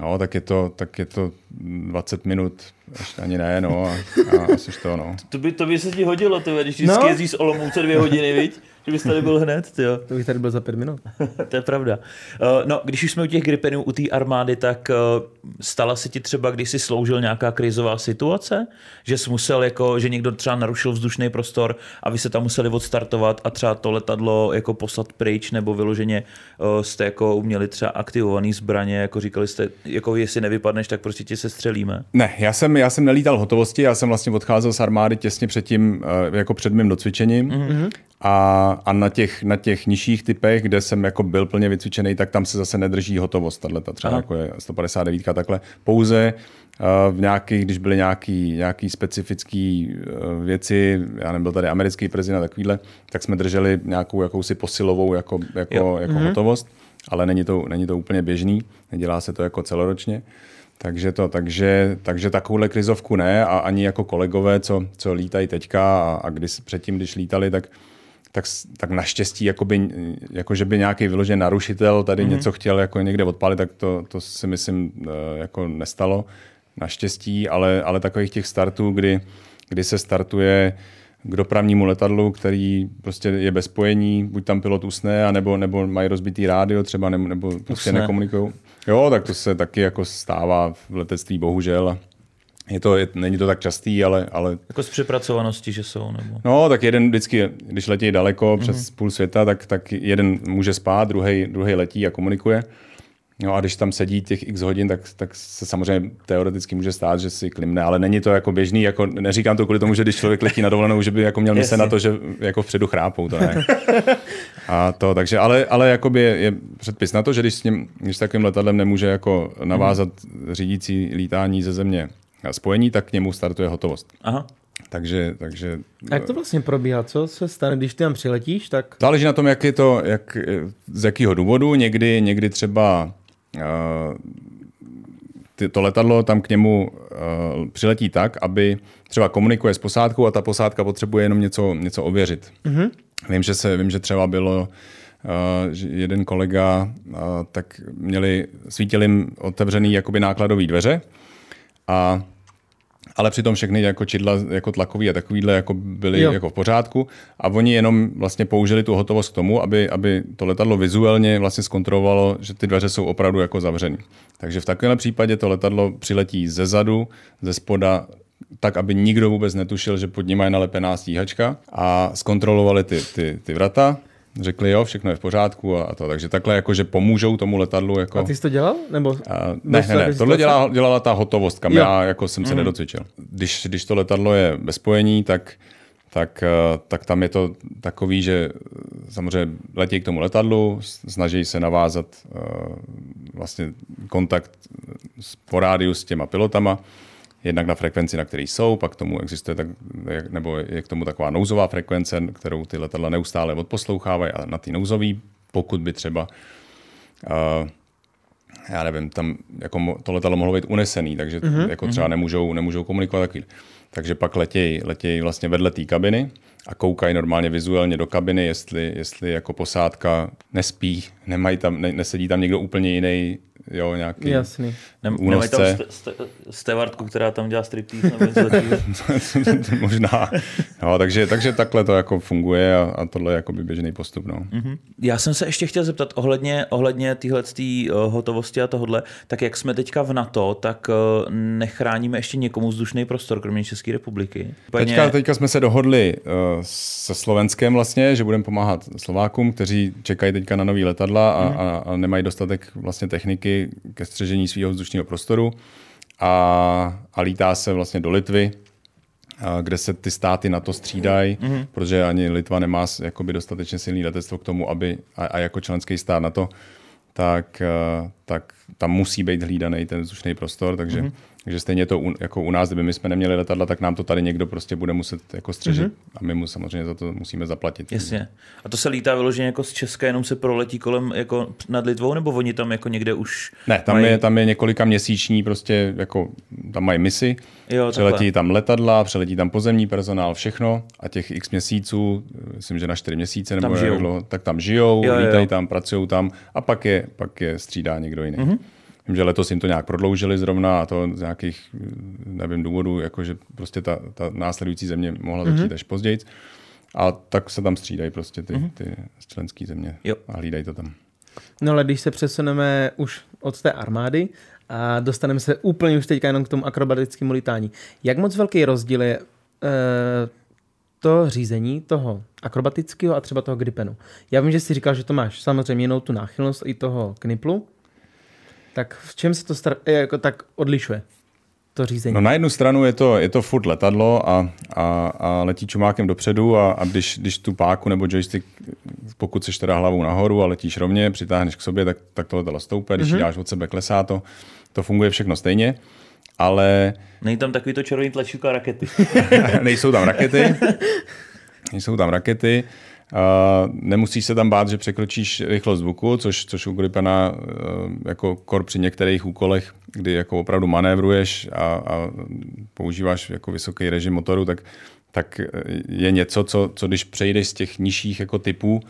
[SPEAKER 3] No, tak je to, tak je to 20 minut ještě ani ne, no. A, a asi to, no.
[SPEAKER 2] To by, to by se ti hodilo, ty, když vždycky no. jezdíš z Olomouce dvě hodiny, viď? Že bys tady byl hned, jo.
[SPEAKER 1] To bych tady byl za pět minut. [laughs]
[SPEAKER 2] to je pravda. Uh, no, když už jsme u těch Gripenů, u té armády, tak uh, stala se ti třeba, když jsi sloužil nějaká krizová situace? Že jsi musel, jako, že někdo třeba narušil vzdušný prostor a vy se tam museli odstartovat a třeba to letadlo jako poslat pryč, nebo vyloženě uh, jste jako uměli třeba aktivovaný zbraně, jako říkali jste, jako jestli nevypadneš, tak prostě ti se střelíme?
[SPEAKER 3] Ne, já jsem, já jsem nelítal hotovosti, já jsem vlastně odcházel z armády těsně před tím, jako před mým docvičením. Mm-hmm. A, a na, těch, na těch nižších typech, kde jsem jako byl plně vycvičený, tak tam se zase nedrží hotovost. Tato třeba Aha. jako je 159 takhle. Pouze uh, v nějakých, když byly nějaký, nějaký specifický uh, věci, já nebyl tady americký prezident takovýhle, tak jsme drželi nějakou jakousi posilovou jako, jako, jako mm-hmm. hotovost, ale není to, není to úplně běžný, nedělá se to jako celoročně. Takže, to, takže, takže takovouhle krizovku ne a ani jako kolegové, co, co lítají teďka a, a když, předtím, když lítali, tak tak, tak naštěstí, jakoby, jako že by nějaký vyložený narušitel tady mm-hmm. něco chtěl jako někde odpalit, tak to, to si myslím eh, jako nestalo. Naštěstí, ale, ale takových těch startů, kdy, kdy se startuje k dopravnímu letadlu, který prostě je bez spojení, buď tam pilot usne, anebo, nebo mají rozbitý rádio třeba, nebo, nebo prostě nekomunikují. Jo, tak to se taky jako stává v letectví, bohužel. Je to, je, není to tak častý, ale, ale...
[SPEAKER 2] Jako z přepracovanosti, že jsou? Nebo...
[SPEAKER 3] No, tak jeden vždycky, když letí daleko mm-hmm. přes půl světa, tak, tak jeden může spát, druhý letí a komunikuje. No a když tam sedí těch x hodin, tak, tak se samozřejmě teoreticky může stát, že si klimne, ale není to jako běžný, jako neříkám to kvůli tomu, že když člověk letí na dovolenou, že by jako měl myslet na to, že jako vpředu chrápou, to ne. A to, takže, ale, ale jakoby je, je, předpis na to, že když s, ním, když s takovým letadlem nemůže jako navázat řídící lítání ze země spojení, tak k němu startuje hotovost. Aha. Takže, takže...
[SPEAKER 1] A jak to vlastně probíhá? Co se stane, když ty tam přiletíš? Tak...
[SPEAKER 3] Záleží na tom, jak je to, jak, z jakého důvodu. Někdy, někdy třeba uh, ty, to letadlo tam k němu uh, přiletí tak, aby třeba komunikuje s posádkou a ta posádka potřebuje jenom něco, něco ověřit. Mm-hmm. Vím, že se, vím, že třeba bylo Uh, že jeden kolega, uh, tak měli, svítili jim otevřený jakoby nákladový dveře a ale přitom všechny jako čidla jako tlakový a takovýhle jako byly jo. jako v pořádku a oni jenom vlastně použili tu hotovost k tomu, aby, aby to letadlo vizuálně vlastně zkontrolovalo, že ty dveře jsou opravdu jako zavřený. Takže v takovém případě to letadlo přiletí ze zadu, ze spoda tak, aby nikdo vůbec netušil, že pod nimi je nalepená stíhačka a zkontrolovali ty, ty, ty vrata řekli jo, všechno je v pořádku a to. Takže takhle jako, že pomůžou tomu letadlu. Jako...
[SPEAKER 1] A ty jsi to dělal? Nebo
[SPEAKER 3] a, ne, ne, ne, tohle dělala, dělala ta hotovost, kam jo. já jako jsem se mm. nedocvičil. Když, když to letadlo je bez spojení, tak tak, eh, tak tam je to takový, že samozřejmě letí k tomu letadlu, snaží se navázat uh, vlastně kontakt po rádiu s těma pilotama jednak na frekvenci, na které jsou, pak k tomu existuje, tak, nebo je k tomu taková nouzová frekvence, kterou ty letadla neustále odposlouchávají a na ty nouzový, pokud by třeba uh, já nevím, tam jako to letadlo mohlo být unesený, takže mm-hmm. jako třeba mhm. nemůžou, nemůžou komunikovat takový. Takže pak letějí letěj vlastně vedle té kabiny a koukají normálně vizuálně do kabiny, jestli, jestli jako posádka nespí, nemají tam, ne, nesedí tam někdo úplně jiný, jo, nějaký
[SPEAKER 1] Jasný.
[SPEAKER 2] Nem, nemají tam stevartku, která tam dělá striptease [laughs]
[SPEAKER 3] Možná. No, takže, takže takhle to jako funguje a, a tohle je jako by běžný postup. No. Mm-hmm.
[SPEAKER 2] Já jsem se ještě chtěl zeptat ohledně, ohledně téhle uh, hotovosti a tohle, tak jak jsme teďka v NATO, tak uh, nechráníme ještě někomu vzdušný prostor, kromě České republiky?
[SPEAKER 3] Úplně... Teďka, teďka jsme se dohodli uh, se Slovenskem vlastně, že budeme pomáhat Slovákům, kteří čekají teďka na nový letadla a, mm. a, a nemají dostatek vlastně techniky ke střežení svého vzdušného prostoru a, a lítá se vlastně do Litvy, kde se ty státy na to střídají, mm-hmm. protože ani Litva nemá jakoby dostatečně silný letectvo k tomu, aby a, a jako členský stát na to, tak, tak tam musí být hlídaný ten vzdušný prostor, takže mm-hmm. Takže stejně to u, jako u nás, kdyby my jsme neměli letadla, tak nám to tady někdo prostě bude muset jako střežit mm-hmm. a my mu samozřejmě za to musíme zaplatit.
[SPEAKER 2] Jasně. A to se lítá vyloženě jako z Česka, jenom se proletí kolem jako nad Litvou, nebo oni tam jako někde už
[SPEAKER 3] Ne, tam, mají... je, tam je několika měsíční prostě jako, tam mají misi, jo, přeletí tam letadla, přeletí tam pozemní personál, všechno a těch x měsíců, myslím, že na čtyři měsíce nebo tam dlouho, tak tam žijou, jo, lítají jo. tam, pracují tam a pak je, pak je střídá někdo jiný. Mm-hmm. Vím, že letos jim to nějak prodloužili zrovna a to z nějakých, nevím, důvodů, jakože prostě ta, ta následující země mohla začít mm-hmm. až později. A tak se tam střídají prostě ty, mm-hmm. ty členské země
[SPEAKER 2] Jo.
[SPEAKER 3] a hlídají to tam.
[SPEAKER 1] No ale když se přesuneme už od té armády a dostaneme se úplně už teďka jenom k tomu akrobatickému lítání. Jak moc velký rozdíl je e, to řízení toho akrobatického a třeba toho gripenu? Já vím, že jsi říkal, že to máš samozřejmě jinou tu náchylnost i toho kniplu. Tak v čem se to star- jako tak odlišuje? To řízení.
[SPEAKER 3] No na jednu stranu je to, je to furt letadlo a, a, a letí čumákem dopředu a, a když, když tu páku nebo joystick, pokud jsi teda hlavou nahoru a letíš rovně, přitáhneš k sobě, tak, tak to letadlo stoupé, když mm-hmm. dáš od sebe, klesá to. To funguje všechno stejně, ale
[SPEAKER 2] Není tam takový to červený tlačítko a rakety. [laughs]
[SPEAKER 3] nejsou tam rakety. [laughs] Nejsou tam rakety. Uh, nemusíš se tam bát, že překročíš rychlost zvuku, což, což u Gripena uh, jako kor při některých úkolech, kdy jako opravdu manévruješ a, a používáš jako vysoký režim motoru, tak tak je něco, co, co když přejdeš z těch nižších jako typů, uh,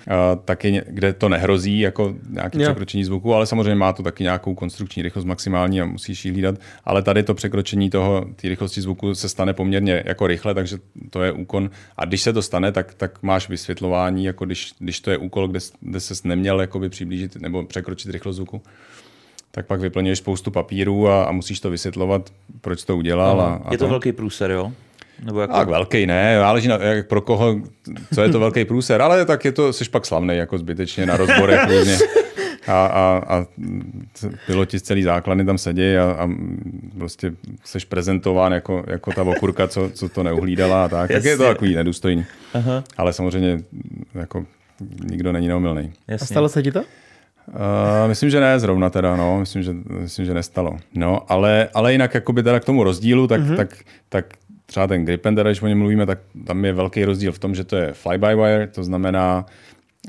[SPEAKER 3] tak je, kde to nehrozí jako nějaké
[SPEAKER 1] Jo.
[SPEAKER 3] překročení zvuku, ale samozřejmě má to taky nějakou konstrukční rychlost maximální a musíš ji hlídat. Ale tady to překročení toho, té rychlosti zvuku se stane poměrně jako rychle, takže to je úkon. A když se to stane, tak, tak máš vysvětlování, jako když, když to je úkol, kde, kde ses neměl jakoby přiblížit nebo překročit rychlost zvuku tak pak vyplňuješ spoustu papírů a, a musíš to vysvětlovat, proč to udělal. A, a
[SPEAKER 2] Je to velký průser, jo? Nebo jako...
[SPEAKER 3] tak velký ne, záleží na, jak pro koho, co je to velký průser, ale tak je to, jsi pak slavný jako zbytečně na rozborech různě. A, a, a piloti z celý základny tam sedí a, a prostě jsi prezentován jako, jako ta okurka, co, co to neuhlídala a tak. Tak je to
[SPEAKER 2] Jasně.
[SPEAKER 3] takový nedůstojný.
[SPEAKER 2] Aha,
[SPEAKER 3] Ale samozřejmě jako nikdo není neumilný.
[SPEAKER 1] A
[SPEAKER 2] jasně.
[SPEAKER 1] stalo se ti to?
[SPEAKER 3] Uh, myslím, že ne zrovna teda, no, myslím, že, myslím, že nestalo. No, ale, ale jinak jakoby teda k tomu rozdílu, tak, mm-hmm. tak, tak třeba ten Gripen, teda, když o něm mluvíme, tak tam je velký rozdíl v tom, že to je fly-by-wire, to znamená,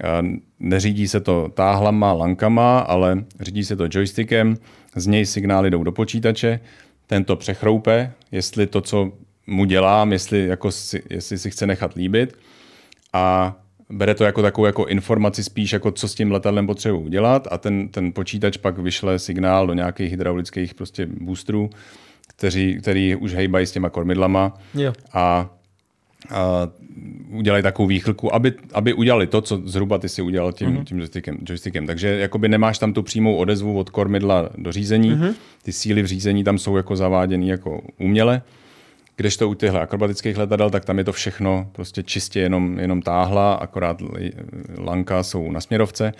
[SPEAKER 3] uh, neřídí se to táhlama, lankama, ale řídí se to joystickem, z něj signály jdou do počítače, ten to přechroupe, jestli to, co mu dělám, jestli, jako si, jestli si chce nechat líbit a bere to jako takovou jako informaci spíš, jako co s tím letadlem potřebuji udělat a ten, ten počítač pak vyšle signál do nějakých hydraulických prostě boostrů, kteří, který už hejbají s těma kormidlama
[SPEAKER 1] Jo.
[SPEAKER 3] a, a udělají takovou výchylku, aby, aby udělali to, co zhruba ty si udělal tím, mm-hmm. tím joystickem, joystickem. Takže jakoby nemáš tam tu přímou odezvu od kormidla do řízení, mm-hmm. ty síly v řízení tam jsou jako zaváděny jako uměle, kdežto u těchto akrobatických letadel, tak tam je to všechno prostě čistě jenom, jenom táhla, akorát lanka jsou na směrovce,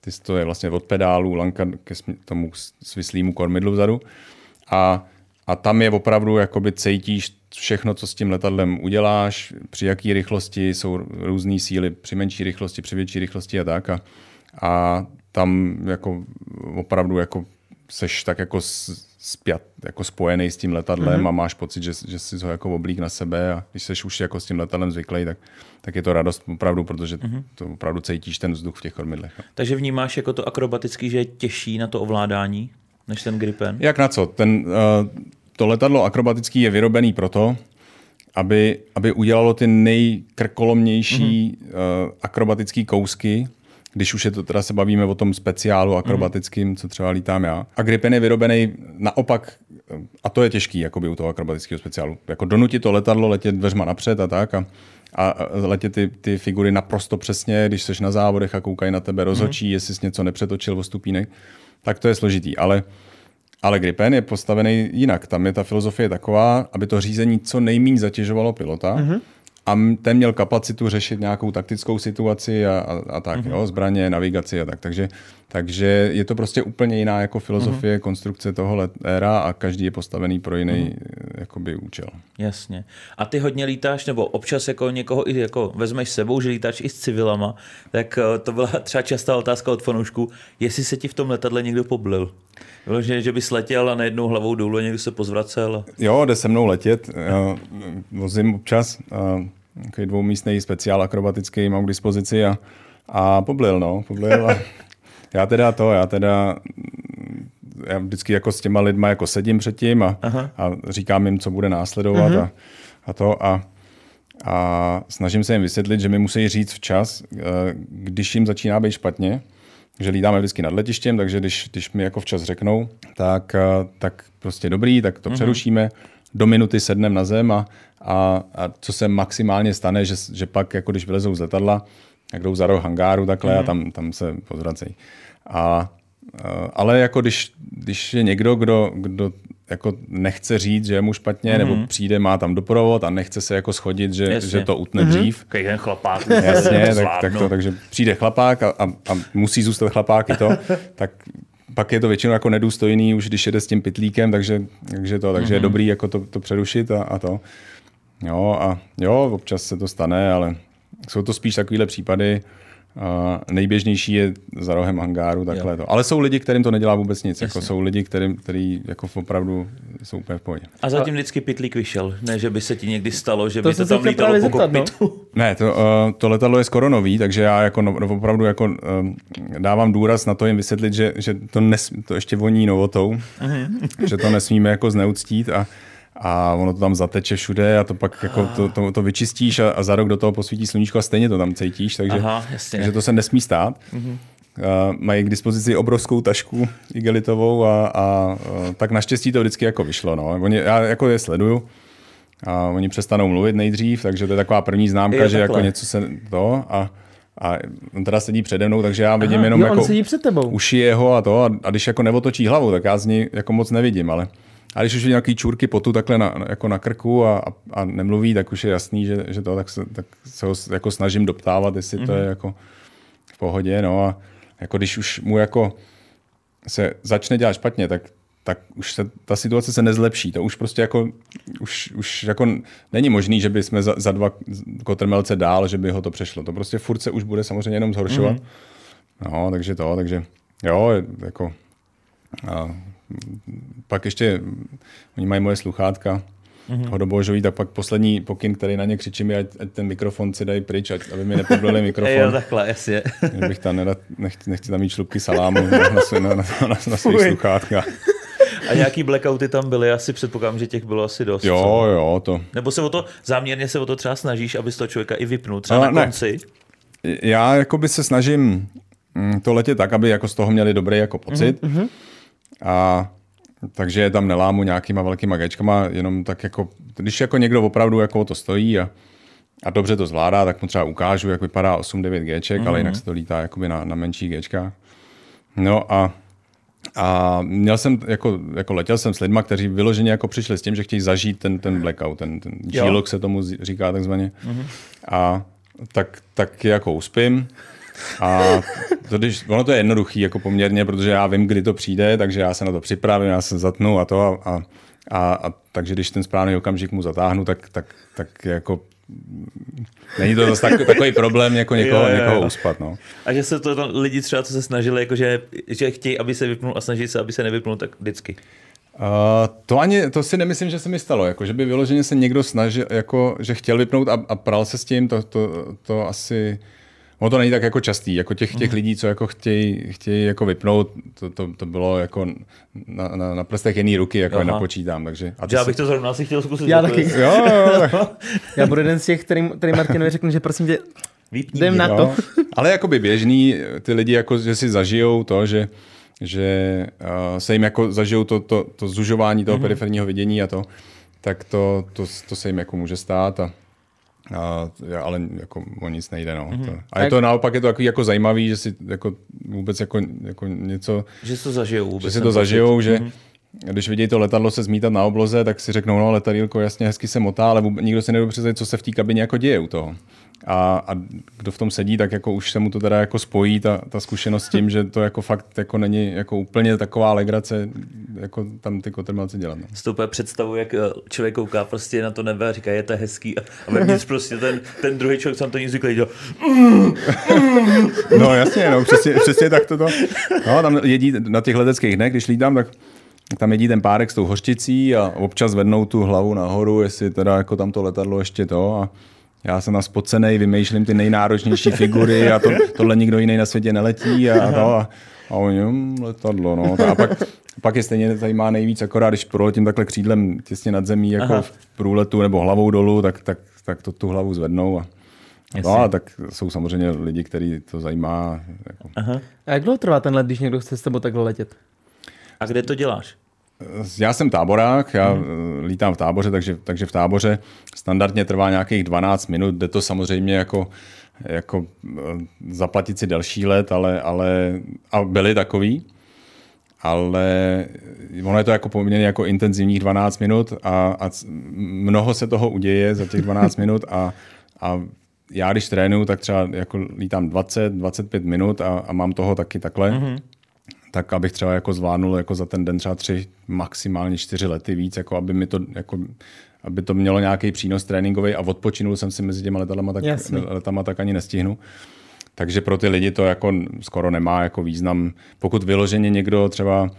[SPEAKER 3] ty to je vlastně od pedálu, lanka ke tomu svislýmu kormidlu vzadu. A, a tam je opravdu, jakoby cítíš všechno, co s tím letadlem uděláš, při jaký rychlosti jsou různé síly, při menší rychlosti, při větší rychlosti a tak. A, a tam jako opravdu jako seš tak jako spjat, jako spojený s tím letadlem mm-hmm. a máš pocit, že, že jsi ho jako oblík na sebe a když seš už jako s tím letadlem zvyklý, tak, tak je to radost opravdu, protože mm-hmm. to opravdu cítíš ten vzduch v těch kormidlech.
[SPEAKER 2] Takže vnímáš jako to akrobatický, že je těžší na to ovládání, než ten Gripen?
[SPEAKER 3] Jak na co? Ten, uh, to letadlo akrobatický je vyrobený proto, aby, aby udělalo ty nejkrkolomnější mm-hmm. uh, akrobatické kousky, když už je to, teda se bavíme o tom speciálu akrobatickým, mm. co třeba lítám já. A Gripen je vyrobený naopak, eh, a to je těžký jakoby u toho akrobatického speciálu. Jako donutit to letadlo letět dveřma napřed a tak a, a letět ty, ty figury naprosto přesně, když jsi na závodech a koukají na tebe, rozhočí, mm. jestli jsi něco nepřetočil o stupínek, tak to je složitý. Ale ale Gripen je postavený jinak. Tam je ta filozofie taková, aby to řízení co nejméně zatěžovalo pilota mm-hmm. a ten měl kapacitu řešit nějakou taktickou situaci a, a, a tak, mm-hmm. jo, zbraně, navigaci a tak. Takže, takže je to prostě úplně jiná jako filozofie mm-hmm. konstrukce toho letéra a každý je postavený pro jiný mm-hmm. jakoby účel.
[SPEAKER 2] Jasně. A ty hodně lítáš, nebo občas jako někoho i jako vezmeš s sebou, že lítáš i s civilama, tak eh, to byla [laughs] třeba častá otázka od fanoušků, jestli se ti v tom letadle někdo poblil. Bylo, že, že bys letěl a najednou hlavou dolů někdo se pozvracel.
[SPEAKER 3] Jo, jde se mnou letět. Já vozím občas takový dvoumístný speciál akrobatický mám k dispozici a, a poblil, no, poblil. A [laughs] já teda to, já teda já vždycky jako s těma lidma jako sedím předtím a, a říkám jim, co bude následovat a, a to a, a snažím se jim vysvětlit, že mi musí říct včas, eh, když jim začíná být špatně, že lítáme vždycky nad letištěm, takže když, když mi jako včas řeknou, tak, eh, tak prostě dobrý, tak to mm-hmm. přerušíme, do minuty sednem na zem a, a, a co se maximálně stane, že, že pak, jako když vylezou z letadla, jak jdou za roh hangáru takhle mm-hmm. a tam, tam se pozvracejí. A, ale jako když, když je někdo, kdo, kdo jako nechce říct, že je mu špatně, mm-hmm. nebo přijde, má tam doprovod a nechce se jako schodit, že, že to utne mm-hmm. dřív.
[SPEAKER 2] ten chlapák.
[SPEAKER 3] Jasně, tak, tak to, takže přijde chlapák a, a, a musí zůstat chlapák i to, [laughs] tak pak je to většinou jako nedůstojný, už když jede s tím pitlíkem, takže, takže, to, takže mm-hmm. je mhm. dobrý jako to, to přerušit a, a to. Jo, a jo, občas se to stane, ale jsou to spíš takovéhle případy, Uh, nejběžnější je za rohem hangáru, takhle jo. to. Ale jsou lidi, kterým to nedělá vůbec nic. Jako jsou lidi, kterým, který jako opravdu jsou úplně v pohodě.
[SPEAKER 2] A zatím vždycky pitlík vyšel. Ne, že by se ti někdy stalo, že to by to tam lítalo po kokpitu.
[SPEAKER 3] No? [laughs] Ne, to, uh, to letadlo je skoro nový, takže já jako no, opravdu jako, uh, dávám důraz na to jim vysvětlit, že, že to, nes, to ještě voní novotou, uh-huh. že to nesmíme jako zneuctít a a ono to tam zateče všude a to pak jako to, to, to vyčistíš a, a za rok do toho posvítí sluníčko a stejně to tam cítíš, takže, Aha, takže to se nesmí stát. Mm-hmm. Uh, mají k dispozici obrovskou tašku igelitovou a, a uh, tak naštěstí to vždycky jako vyšlo. No. Oni, já jako je sleduju a oni přestanou mluvit nejdřív, takže to je taková první známka, je, že takhle. jako něco se to a a on teda sedí přede mnou, takže já vidím Aha, jenom
[SPEAKER 1] jo,
[SPEAKER 3] jako
[SPEAKER 1] sedí před tebou.
[SPEAKER 3] uši jeho a to a, a když jako neotočí hlavu, tak já z ní jako moc nevidím, ale a když už je nějaký čůrky potu takhle na, jako na krku a, a, nemluví, tak už je jasný, že, že to, tak se, tak se ho jako snažím doptávat, jestli mm-hmm. to je mhm. jako v pohodě. No a jako když už mu jako se začne dělat špatně, tak, tak už se, ta situace se nezlepší. To už prostě jako, už, už jako není možný, že by jsme za, za dva kotrmelce dál, že by ho to přešlo. To prostě furt se už bude samozřejmě jenom zhoršovat. Mm-hmm. No, takže to, takže jo, jako a pak ještě, oni mají moje sluchátka, mm-hmm. hodobožový, tak pak poslední pokyn, který na ně křičím, ať, ať ten mikrofon si dají pryč, ať, aby mi nepoblili [laughs] mikrofon.
[SPEAKER 2] jo, takhle, jasně.
[SPEAKER 3] bych tam nedat, nechci, nechci tam mít šlupky salámu na, na, na, na, na, na svých sluchátkách.
[SPEAKER 2] A nějaký blackouty tam byly, asi předpokládám, že těch bylo asi dost.
[SPEAKER 3] Jo, co? jo, to.
[SPEAKER 2] Nebo se o to, záměrně se o to třeba snažíš, aby toho člověka i vypnul, třeba Ale na konci?
[SPEAKER 3] Ne. Já jakoby se snažím mm, to letět tak, aby jako z toho měli dobrý jako pocit. Mm-hmm. A takže tam nelámu nějakýma velkýma gečkama, jenom tak jako, když jako někdo opravdu jako to stojí a, a dobře to zvládá, tak mu třeba ukážu, jak vypadá 8-9 Gček, mm-hmm. ale jinak mhm. se to lítá jakoby na, na menší Gčkách. No a, a měl jsem, jako, jako letěl jsem s lidma, kteří vyloženě jako přišli s tím, že chtějí zažít ten, ten blackout, ten, ten G-lock se tomu říká takzvaně. Mm-hmm. A tak, tak jako uspím. A to, když, ono to je jednoduchý jako poměrně, protože já vím, kdy to přijde, takže já se na to připravím, já se zatnu a to a, a, a, a takže když ten správný okamžik mu zatáhnu, tak, tak, tak jako Není to zase tak, takový problém jako někoho, jo, jo, jo. někoho uspat. No.
[SPEAKER 2] A že se to lidi třeba, co se snažili, jako že, že chtějí, aby se vypnul a snaží se, aby se nevypnul, tak vždycky.
[SPEAKER 3] Uh, to ani, to si nemyslím, že se mi stalo, jako, že by vyloženě se někdo snažil, jako, že chtěl vypnout a, a pral se s tím, to, to, to asi, Ono to není tak jako častý, jako těch, těch mhm. lidí, co jako chtějí, chtějí jako vypnout, to, to, to bylo jako na, na, na prstech jedné ruky, jako Aha. napočítám, takže.
[SPEAKER 2] A já bych to zrovna si chtěl zkusit.
[SPEAKER 1] Já taky. Jo, jo, [laughs] já budu jeden z těch, který, který Martinovi řeknu, že prosím tě, Vypní jdem na to. Jo.
[SPEAKER 3] Ale jakoby běžný, ty lidi jako, že si zažijou to, že že uh, se jim jako zažijou to, to, to zužování toho mm-hmm. periferního vidění a to, tak to, to, to se jim jako může stát a a, ale jako o nic nejde. No. Mm-hmm. To. A je to naopak je to takový jako zajímavý, že si jako vůbec jako, jako něco...
[SPEAKER 2] Že si to zažijou vůbec.
[SPEAKER 3] Že si to zažijou, že mm-hmm. když vidí to letadlo se zmítat na obloze, tak si řeknou, no letadílko jasně hezky se motá, ale vůbec, nikdo si nedobře co se v té kabině jako děje u toho a, a kdo v tom sedí, tak jako už se mu to teda jako spojí ta, ta zkušenost s tím, že to jako fakt jako není jako úplně taková legrace, jako tam ty kotrmelci dělat. No.
[SPEAKER 2] Stoupé představu, jak eh, člověk kouká prostě na to nebe a říká, je to hezký a, a vevnitř [laughs] prostě ten, ten druhý člověk, tam to nic zvyklý, dělá,
[SPEAKER 3] No jasně, no, přesně, přesně tak to, to. No, tam jedí na těch leteckých dnech, když lítám, tak tam jedí ten párek s tou hořčicí a občas vednou tu hlavu nahoru, jestli teda jako tam to letadlo ještě to a já jsem na spocenej, vymýšlím ty nejnáročnější figury a to, tohle nikdo jiný na světě neletí a, to, a, a oni, hm, letadlo, no. A pak, pak je stejně zajímá nejvíc, akorát když proletím takhle křídlem těsně nad zemí, jako Aha. v průletu nebo hlavou dolů, tak, tak, tak to tu hlavu zvednou a, No, a tak jsou samozřejmě lidi, kteří to zajímá. Jako.
[SPEAKER 2] Aha.
[SPEAKER 1] A jak dlouho trvá ten let, když někdo chce s tebou takhle letět?
[SPEAKER 2] A kde to děláš?
[SPEAKER 3] Já jsem táborák, já hmm. lítám v táboře, takže, takže v táboře standardně trvá nějakých 12 minut, jde to samozřejmě jako, jako eh, zaplatit si další let, ale, ale a byli takový, ale ono je to jako poměrně jako intenzivních 12 minut a, a mnoho se toho uděje za těch 12 [laughs] minut a, a já když trénuju, tak třeba jako lítám 20-25 minut a, a mám toho taky takhle. Mm-hmm tak abych třeba jako zvládnul jako za ten den třeba tři, maximálně čtyři lety víc, jako aby mi to jako aby to mělo nějaký přínos tréninkový a odpočinul jsem si mezi těma letama, tak, letama, tak ani nestihnu. Takže pro ty lidi to jako skoro nemá jako význam. Pokud vyloženě někdo třeba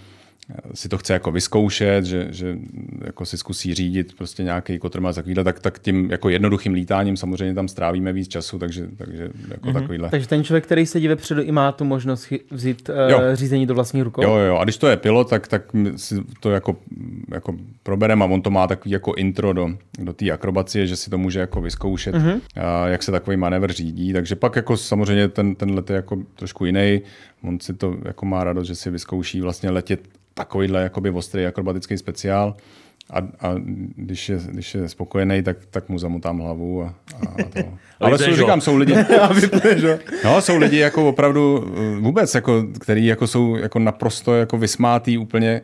[SPEAKER 3] si to chce jako vyzkoušet, že, že jako si zkusí řídit prostě nějaký kotrmelec takovýhle, tak, tak tím jako jednoduchým lítáním samozřejmě tam strávíme víc času, takže, takže jako mm-hmm. takovýhle.
[SPEAKER 1] Takže ten člověk, který sedí vepředu, i má tu možnost vzít uh, řízení do vlastních rukou?
[SPEAKER 3] Jo, jo, a když to je pilot, tak, tak si to jako, jako probereme a on to má takový jako intro do, do té akrobacie, že si to může jako vyzkoušet, mm-hmm. a jak se takový manévr řídí, takže pak jako samozřejmě ten, ten let je jako trošku jiný, on si to jako má radost, že si vyzkouší vlastně letět takovýhle jakoby ostrý akrobatický speciál a, a když, je, když je spokojený, tak, tak mu zamotám hlavu. A, a to. [laughs] Ale jsou, říkám, jsou lidi, [laughs] no, jsou lidi jako opravdu eh, vůbec, jako, který jako jsou jako naprosto jako vysmátý úplně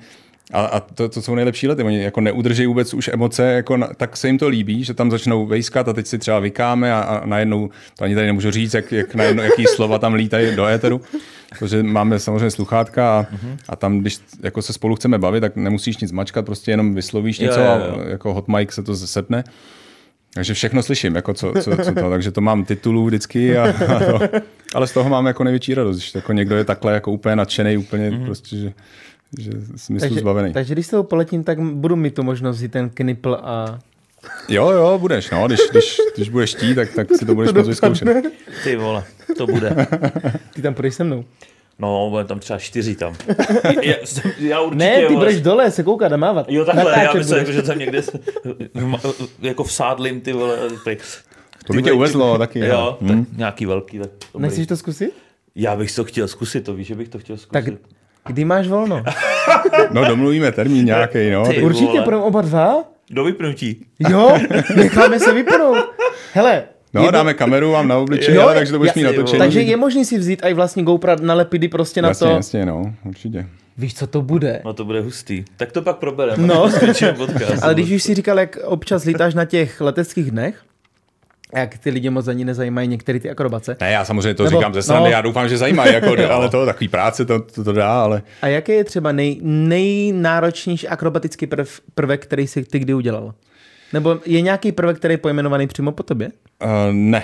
[SPEAKER 3] a, a to, to jsou nejlepší lety. Oni jako neudrží vůbec už emoce, jako na, tak se jim to líbí, že tam začnou vejskat a teď si třeba vykáme a, a najednou, to ani tady nemůžu říct, jak, jak najednou, jaký slova tam lítají do éteru, protože máme samozřejmě sluchátka a, uh-huh. a tam, když jako se spolu chceme bavit, tak nemusíš nic mačkat, prostě jenom vyslovíš něco jo, jo, jo. a jako hot mic se to setne. Takže všechno slyším, jako co, co, co to, takže to mám titulů vždycky, a, a to, ale z toho mám jako největší radost, že jako někdo je takhle jako úplně nadšený, úplně mm-hmm. prostě, že, že smyslu takže, zbavený.
[SPEAKER 1] Takže když se ho poletím, tak budu mít tu možnost vzít ten knipl a...
[SPEAKER 3] Jo, jo, budeš, no, když, když, když budeš chtít, tak, tak si to budeš moc vyzkoušet.
[SPEAKER 2] Ty vole, to bude.
[SPEAKER 1] Ty tam půjdeš se mnou.
[SPEAKER 2] No, bude tam třeba čtyři tam. [laughs] Já,
[SPEAKER 1] já určitě, ne, ty budeš dole se koukat a mávat.
[SPEAKER 2] Jo, takhle, já myslím, jako, že tam někde jako vsádlím ty vole.
[SPEAKER 3] To by tě uvezlo taky.
[SPEAKER 2] Jo, tak hmm. nějaký velký. Tak
[SPEAKER 1] Nechceš to zkusit?
[SPEAKER 2] Já bych to chtěl zkusit, to víš, že bych to chtěl zkusit.
[SPEAKER 1] Tak Kdy máš volno?
[SPEAKER 3] no domluvíme termín nějaký, no.
[SPEAKER 1] Ty Určitě půjdeme oba dva?
[SPEAKER 2] Do vypnutí.
[SPEAKER 1] Jo, necháme se vypnout. Hele,
[SPEAKER 3] No, jedno... dáme kameru vám na obličeji, ale takže to budeš mít natočený.
[SPEAKER 1] Takže je možný si vzít i vlastně GoPro na lepidy prostě na
[SPEAKER 3] jasně,
[SPEAKER 1] to.
[SPEAKER 3] Jasně, no, určitě.
[SPEAKER 1] Víš, co to bude?
[SPEAKER 2] No to bude hustý. Tak to pak probereme.
[SPEAKER 1] No, ale když už si říkal, jak občas lítáš na těch leteckých dnech, jak ty lidi moc ani nezajímají některé ty akrobace.
[SPEAKER 3] Ne, já samozřejmě to Nebo, říkám ze strany, no, já doufám, že zajímají, jako, [laughs] ale to takový práce to, to, to dá, ale...
[SPEAKER 1] A jaký je třeba nej, nejnáročnější akrobatický prv, prvek, který jsi ty kdy udělal? Nebo je nějaký prvek, který je pojmenovaný přímo po tobě?
[SPEAKER 3] Uh, ne,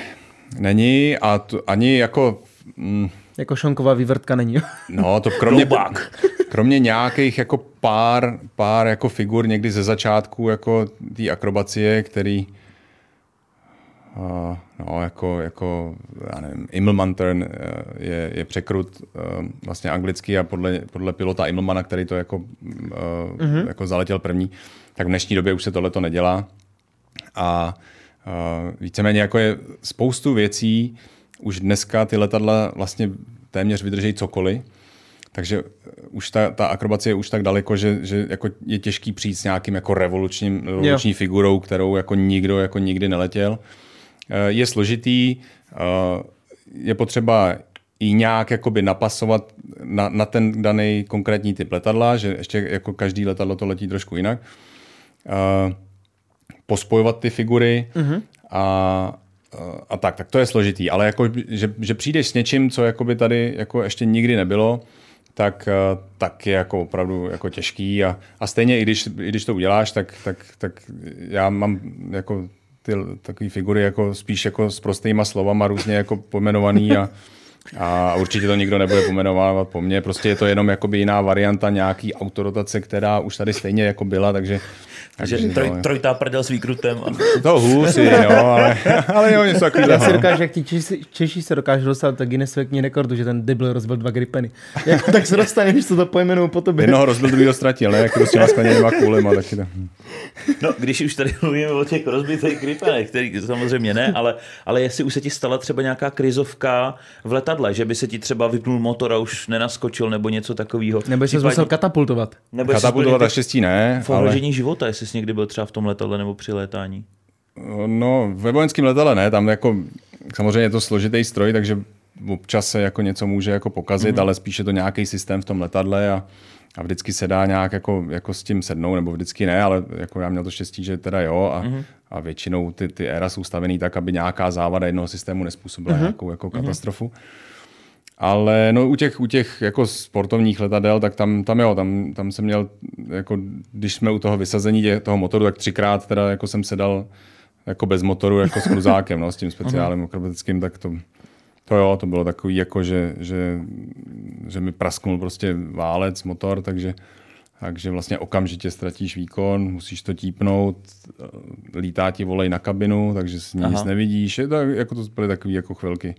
[SPEAKER 3] není a to, ani jako... Mm,
[SPEAKER 1] jako šonková vývrtka není. [laughs]
[SPEAKER 3] no, to kromě, kromě nějakých jako pár, pár jako figur někdy ze začátku jako té akrobacie, který Uh, no, jako, jako já nevím, Immelmann uh, je, je překrut uh, vlastně anglický a podle, podle pilota Immelmana, který to jako, uh, mm-hmm. jako zaletěl první, tak v dnešní době už se tohle to nedělá. A uh, víceméně jako je spoustu věcí, už dneska ty letadla vlastně téměř vydrží cokoliv, takže už ta, ta akrobacie je už tak daleko, že, že jako je těžký přijít s nějakým jako revolučním, revoluční figurou, kterou jako nikdo jako nikdy neletěl. Eh, je složitý, eh, je potřeba i nějak jakoby napasovat na, na ten daný konkrétní typ letadla, že ještě jako každý letadlo to letí trošku jinak. Uh, pospojovat ty figury uh-huh. a, a tak, tak to je složitý, ale jako, že, že přijdeš s něčím, co jakoby tady jako ještě nikdy nebylo, tak, tak je jako opravdu jako těžký a, a stejně i když, i když to uděláš, tak, tak, tak já mám jako ty takové figury jako spíš jako s prostýma slovama různě jako pomenovaný a, [laughs] a určitě to nikdo nebude pomenovávat po mně. Prostě je to jenom jakoby jiná varianta nějaký autorotace, která už tady stejně jako byla, takže
[SPEAKER 2] Takže troj,
[SPEAKER 3] no.
[SPEAKER 2] trojtá prdel s výkrutem. A...
[SPEAKER 3] To hůři, no, ale, [laughs] ale jo, něco
[SPEAKER 1] Já
[SPEAKER 3] takového.
[SPEAKER 1] si
[SPEAKER 3] no.
[SPEAKER 1] dokážu, jak ti Češi, Češi se dokážou dostat do Guinnessové knihy rekordu, že ten debil rozbil dva gripeny. Jak, tak se dostane, když to to pojmenou po tobě.
[SPEAKER 3] Jednoho rozbil, druhýho ztratil, ne? Jak to s těma skleněnýma kulema, taky to.
[SPEAKER 2] No, když už tady mluvíme o těch rozbitých gripenech, který samozřejmě ne, ale, ale jestli už se ti stala třeba nějaká krizovka v letadle, že by se ti třeba vypnul motor a už nenaskočil nebo něco takového.
[SPEAKER 1] Nebo jsi musel katapultovat.
[SPEAKER 2] nebo
[SPEAKER 3] Katapultovat naštěstí ne,
[SPEAKER 2] v
[SPEAKER 3] ale
[SPEAKER 2] ohrožení života, jestli jsi někdy byl třeba v tom letadle nebo při létání.
[SPEAKER 3] no, ve vojenském letadle ne, tam jako samozřejmě je to složitý stroj, takže občas se jako něco může jako pokazit, mm-hmm. ale spíše to nějaký systém v tom letadle a, a vždycky se dá nějak jako, jako s tím sednout, nebo vždycky ne, ale jako já měl to štěstí, že teda jo a, mm-hmm. a většinou ty, ty éra jsou stavený tak, aby nějaká závada jednoho systému nespůsobila mm-hmm. nějakou jako katastrofu. Ale no, u těch, u těch jako sportovních letadel, tak tam, tam jo, tam, tam jsem měl, jako, když jsme u toho vysazení tě, toho motoru, tak třikrát teda jako jsem sedal jako bez motoru, jako s kruzákem, no, s tím speciálem akrobatickým, tak to, to jo, to bylo takový, jako že, že, že mi prasknul prostě válec, motor, takže, takže vlastně okamžitě ztratíš výkon, musíš to típnout, lítá ti volej na kabinu, takže si nic
[SPEAKER 2] Aha.
[SPEAKER 3] nevidíš, je to, jako to byly takové jako chvilky.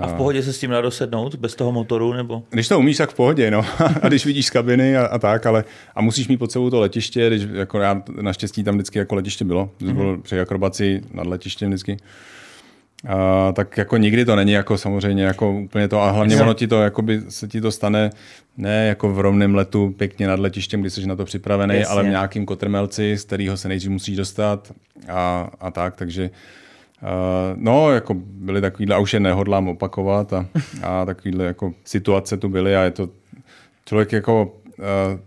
[SPEAKER 2] A v pohodě se s tím dá dosednout bez toho motoru nebo?
[SPEAKER 3] Když to umíš, tak v pohodě, no. [laughs] A když vidíš z kabiny a, a tak, ale a musíš mít pod sebou to letiště, když jako já naštěstí tam vždycky jako letiště bylo, mm-hmm. bylo při akrobaci nad letištěm vždycky. A, tak jako nikdy to není jako samozřejmě jako úplně to a hlavně ono ti to jakoby se ti to stane ne jako v rovném letu pěkně nad letištěm, kdy jsi na to připravený,
[SPEAKER 2] Jasně.
[SPEAKER 3] ale v nějakým kotrmelci, z kterého se nejdřív musíš dostat a, a tak, takže no, jako byly takovýhle, a už je nehodlám opakovat a, a takovýhle jako situace tu byly a je to člověk jako uh,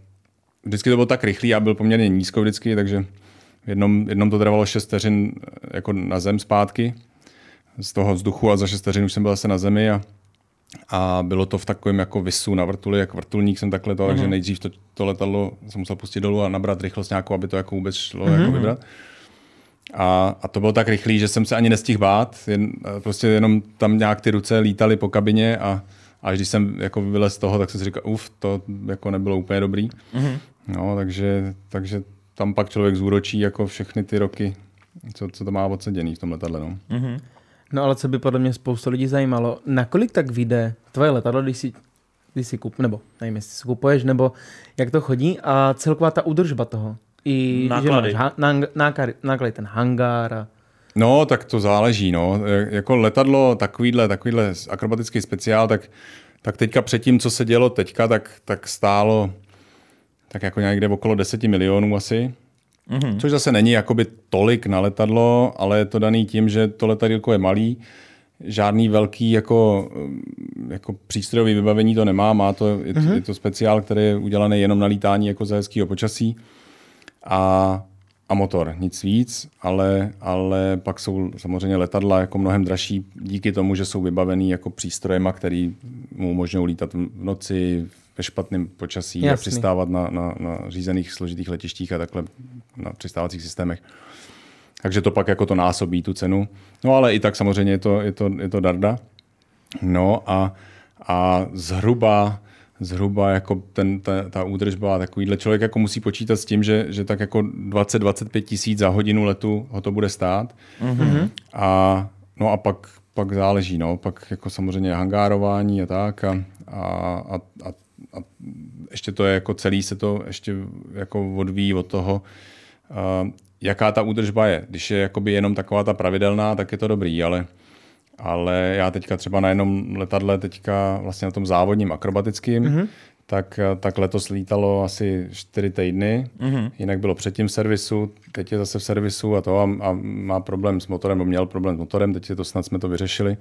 [SPEAKER 3] vždycky to bylo tak rychlý a byl poměrně nízko vždycky, takže v jednom, jednom to trvalo 6 vteřin eh, jako na zem zpátky z toho vzduchu a za 6 vteřin už jsem byl zase na zemi a, a bylo to v takovém jako visu na vrtuli, jak vrtulník jsem takhle to, takže nejdřív to, to letadlo jsem musel pustit dolů a nabrat rychlost nějakou, aby to jako vůbec šlo jako vybrat. A, a to bylo tak rychlý, že jsem se ani nestihl bát, jen, eh, prostě jenom tam nějak ty ruce lítaly po kabině a, a když jsem jako vylez z toho, tak jsem si říkal, uf, to jako nebylo úplně dobrý. Mm-hmm. No, takže, takže tam pak člověk zúročí jako všechny ty roky, co, co to má odseděný v tom letadle. No.
[SPEAKER 2] Mhm.
[SPEAKER 1] No ale co by podle mě spoustu lidí zajímalo, nakolik tak vyjde tvoje letadlo, když si, když si kup, nebo nevím, jestli si kupuješ, nebo jak to chodí a celková ta údržba toho. I
[SPEAKER 2] Náklady.
[SPEAKER 1] Že máš náklady, náklady, ten hangár a...
[SPEAKER 3] No, tak to záleží. No. E, Jako letadlo, takovýhle, takovýhle akrobatický speciál, tak, tak teďka předtím, co se dělo teďka, tak, tak stálo tak jako někde okolo 10 milionů asi. Mm-hmm. Což zase není jakoby tolik na letadlo, ale je to daný tím, že to letadílko je malý, žádný velký jako, mm, jako přístrojový vybavení to nemá, má to, je, mm-hmm. je to speciál, který je udělaný jenom na lítání jako za hezkého počasí a, a motor, nic víc, ale, ale pak jsou samozřejmě letadla jako mnohem dražší díky tomu, že jsou vybavený jako přístrojema, který mu umožňují lítat v noci, ve špatném počasí a
[SPEAKER 1] Jasný.
[SPEAKER 3] přistávat na, na, na řízených složitých letištích a takhle na přistávacích systémech. Takže to pak jako to násobí tu cenu. No ale i tak samozřejmě je to, je to, je to darda. No a, a zhruba, zhruba jako ten, ta, ta údržba, takovýhle člověk jako musí počítat s tím, že, že tak jako 20-25 tisíc za hodinu letu ho to bude stát. Mm-hmm. A, no a pak, pak záleží, no, pak jako samozřejmě hangárování a tak a, a, a, a, a ještě to je jako celý se to ještě jako odvíjí od toho, uh, jaká ta údržba je. Když je jakoby jenom taková ta pravidelná, tak je to dobrý, ale ale já teďka třeba na jednom letadle, teďka vlastně na tom závodním akrobatickým, mm-hmm. tak, tak letos lítalo asi čtyři týdny, mm-hmm. jinak bylo předtím v servisu, teď je zase v servisu a to a, a má problém s motorem, nebo měl problém s motorem, teď je to snad jsme to vyřešili.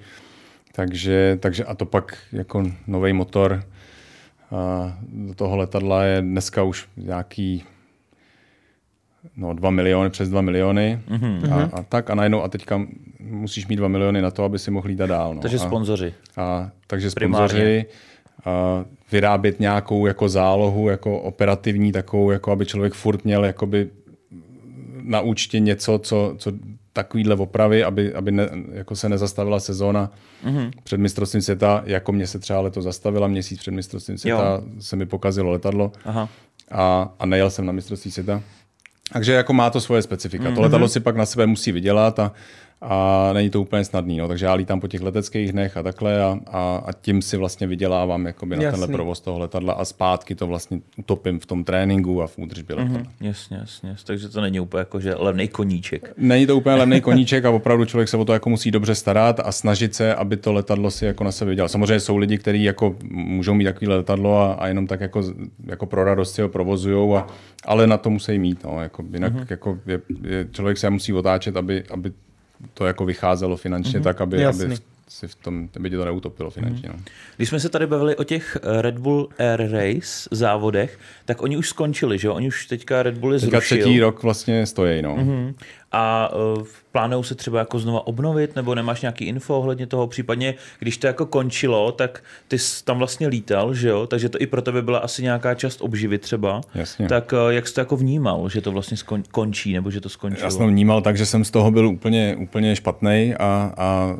[SPEAKER 3] Takže, takže a to pak jako nový motor a do toho letadla je dneska už nějaký no, 2 miliony, přes 2 miliony mm-hmm. a, a, tak a najednou a teďka musíš mít 2 miliony na to, aby si mohl lítat dál. No.
[SPEAKER 2] Takže
[SPEAKER 3] a,
[SPEAKER 2] sponzoři.
[SPEAKER 3] a, takže
[SPEAKER 2] Primárně.
[SPEAKER 3] sponzoři a vyrábět nějakou jako zálohu, jako operativní takovou, jako aby člověk furt měl jakoby na účtě něco, co, co takovýhle opravy, aby, aby ne, jako se nezastavila sezóna mm-hmm. před mistrovstvím světa, jako mě se třeba leto zastavila, měsíc před mistrovstvím světa
[SPEAKER 2] Jo.
[SPEAKER 3] se mi pokazilo letadlo
[SPEAKER 2] Aha.
[SPEAKER 3] a, a nejel jsem na mistrovství světa. Takže jako má to svoje specifika. Mm-hmm. To letadlo si pak na sebe musí vydělat a, a není to úplně snadný. No. Takže já lítám po těch leteckých dnech a takhle a, a, a tím si vlastně vydělávám jakoby na tenhle provoz toho letadla a zpátky to vlastně utopím v tom tréninku a v údržbě mm-hmm. letadla.
[SPEAKER 2] Jasně, jasně. Takže to není úplně jako že levný koníček.
[SPEAKER 3] Není to úplně levný [laughs] koníček a opravdu člověk se o to jako musí dobře starat a snažit se, aby to letadlo si jako na sebe vydělal. Samozřejmě jsou lidi, kteří jako můžou mít takové letadlo a, a, jenom tak jako, jako pro radost si ho provozují, a, ale na to musí mít. No. Jako, jinak mm-hmm. jako je, je, člověk se musí otáčet, aby, aby to jako vycházelo finančně mm-hmm. tak, aby, aby si v tom, by to neutopilo finančně. Mm. No.
[SPEAKER 2] Když jsme se tady bavili o těch eh, Red Bull Air Race závodech, tak oni už skončili, že jo? Oni už teďka Red Bull je zrušil.
[SPEAKER 3] Teďka třetí rok vlastně stojí, no. Mm-hmm.
[SPEAKER 2] A uh, plánují se třeba jako znova obnovit, nebo nemáš nějaký info ohledně toho, případně když to jako končilo, tak ty jsi tam vlastně lítal, že jo? Takže to i pro tebe byla asi nějaká část obživy třeba.
[SPEAKER 3] Jasně.
[SPEAKER 2] Tak uh, jak jsi to jako vnímal, že to vlastně skon- končí, nebo že to skončilo?
[SPEAKER 3] Já jsem vnímal tak, že jsem z toho byl úplně, úplně špatný a, a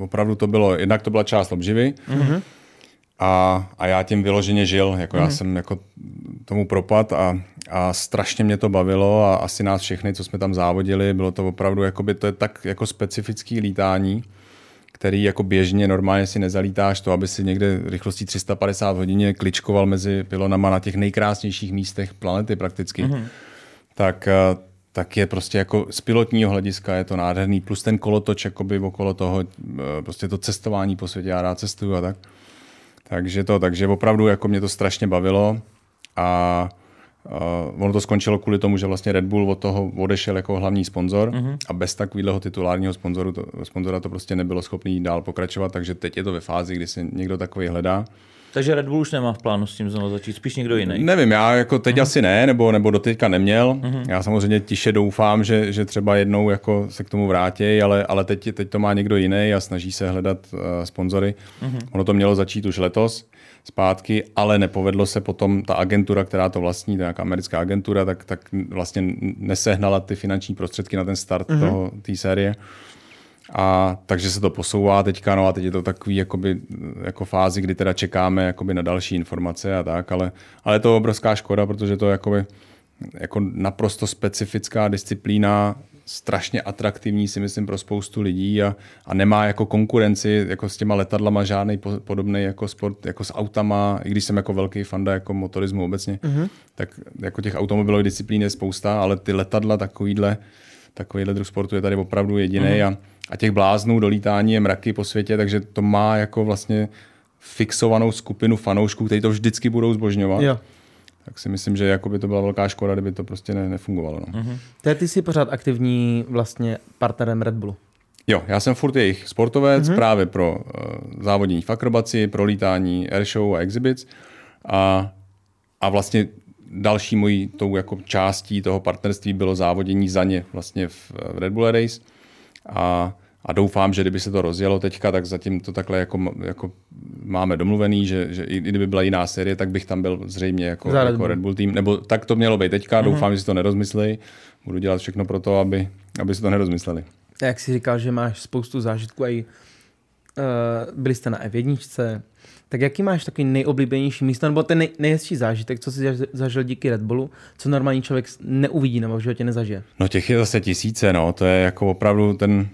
[SPEAKER 3] opravdu to bylo, jednak to byla část obživy, mm-hmm. A, a já tím vyloženě žil, jako mm. já mhm. jsem jako tomu propad a, a strašně mě to bavilo a asi nás všechny, co jsme tam závodili, bylo to opravdu, jakoby, to je tak jako specifický lítání, který jako běžně normálně si nezalítáš to, aby si někde rychlostí 350 hodině kličkoval mezi pilonama na těch nejkrásnějších místech planety prakticky. Mm. Tak, eh, tak je prostě jako z pilotního hlediska je to nádherný, plus ten kolotoč jakoby okolo toho, eh, prostě to cestování po světě, já rád cestuju a tak. Takže to, takže opravdu jako mě to strašně bavilo a Uh, ono to skončilo kvůli tomu, že vlastně Red Bull od toho odešel jako hlavní sponzor uh-huh. a bez takového titulárního sponzoru to, sponzora to prostě nebylo schopný dál pokračovat, takže teď je to ve fázi, kdy se někdo takový hledá.
[SPEAKER 2] Takže Red Bull už nemá v plánu s tím znovu začít, spíš někdo jiný.
[SPEAKER 3] Nevím, já jako teď uh-huh. asi ne, nebo, nebo doteďka neměl. Uh-huh. Já samozřejmě tiše doufám, že, že třeba jednou jako se k tomu vrátí, ale, ale teď, teď to má někdo jiný a snaží se hledat uh, sponzory. Uh-huh. Ono to mělo začít už letos zpátky, ale nepovedlo se potom ta agentura, která to vlastní, nějaká americká agentura, tak, tak vlastně nesehnala ty finanční prostředky na ten start uh-huh. té série. A takže se to posouvá teďka, no a teď je to takový jakoby, jako fázi, kdy teda čekáme jakoby na další informace a tak, ale, ale je to obrovská škoda, protože to je jakoby, jako naprosto specifická disciplína, strašně atraktivní si myslím pro spoustu lidí a, a nemá jako konkurenci jako s těma letadlama žádný po, podobný jako sport, jako s autama, i když jsem jako velký fanda jako motorismu obecně, mm-hmm. tak jako těch automobilových disciplín je spousta, ale ty letadla takovýhle, takovýhle druh sportu je tady opravdu jediný mm-hmm. a a těch bláznů do lítání je mraky po světě, takže to má jako vlastně fixovanou skupinu fanoušků, kteří to vždycky budou zbožňovat. Jo. Tak si myslím, že jako by to byla velká škoda, kdyby to prostě ne, nefungovalo. No.
[SPEAKER 1] Mm-hmm. To ty jsi pořád aktivní vlastně partnerem Red Bullu.
[SPEAKER 3] Jo, já jsem furt jejich sportovec mm-hmm. právě pro uh, závodění v akrobaci, pro lítání airshow a exhibits. A, a vlastně další mojí tou jako částí toho partnerství bylo závodění za ně vlastně v, v Red Bull Race a, a doufám, že kdyby se to rozjelo teďka, tak zatím to takhle jako, jako máme domluvený, že, že i kdyby byla jiná série, tak bych tam byl zřejmě jako, jako Red Bull tým. Nebo tak to mělo být teďka, mm-hmm. doufám, že si to nerozmyslí. Budu dělat všechno pro to, aby, aby si to nerozmysleli.
[SPEAKER 1] Jak jsi říkal, že máš spoustu zážitků a i uh, byli jste na F1, tak jaký máš takový nejoblíbenější místo, nebo ten nej, nejhezčí zážitek, co jsi zažil díky Red Bullu, co normální člověk neuvidí nebo v životě nezažije?
[SPEAKER 3] No těch je zase tisíce, no. To je jako opravdu ten...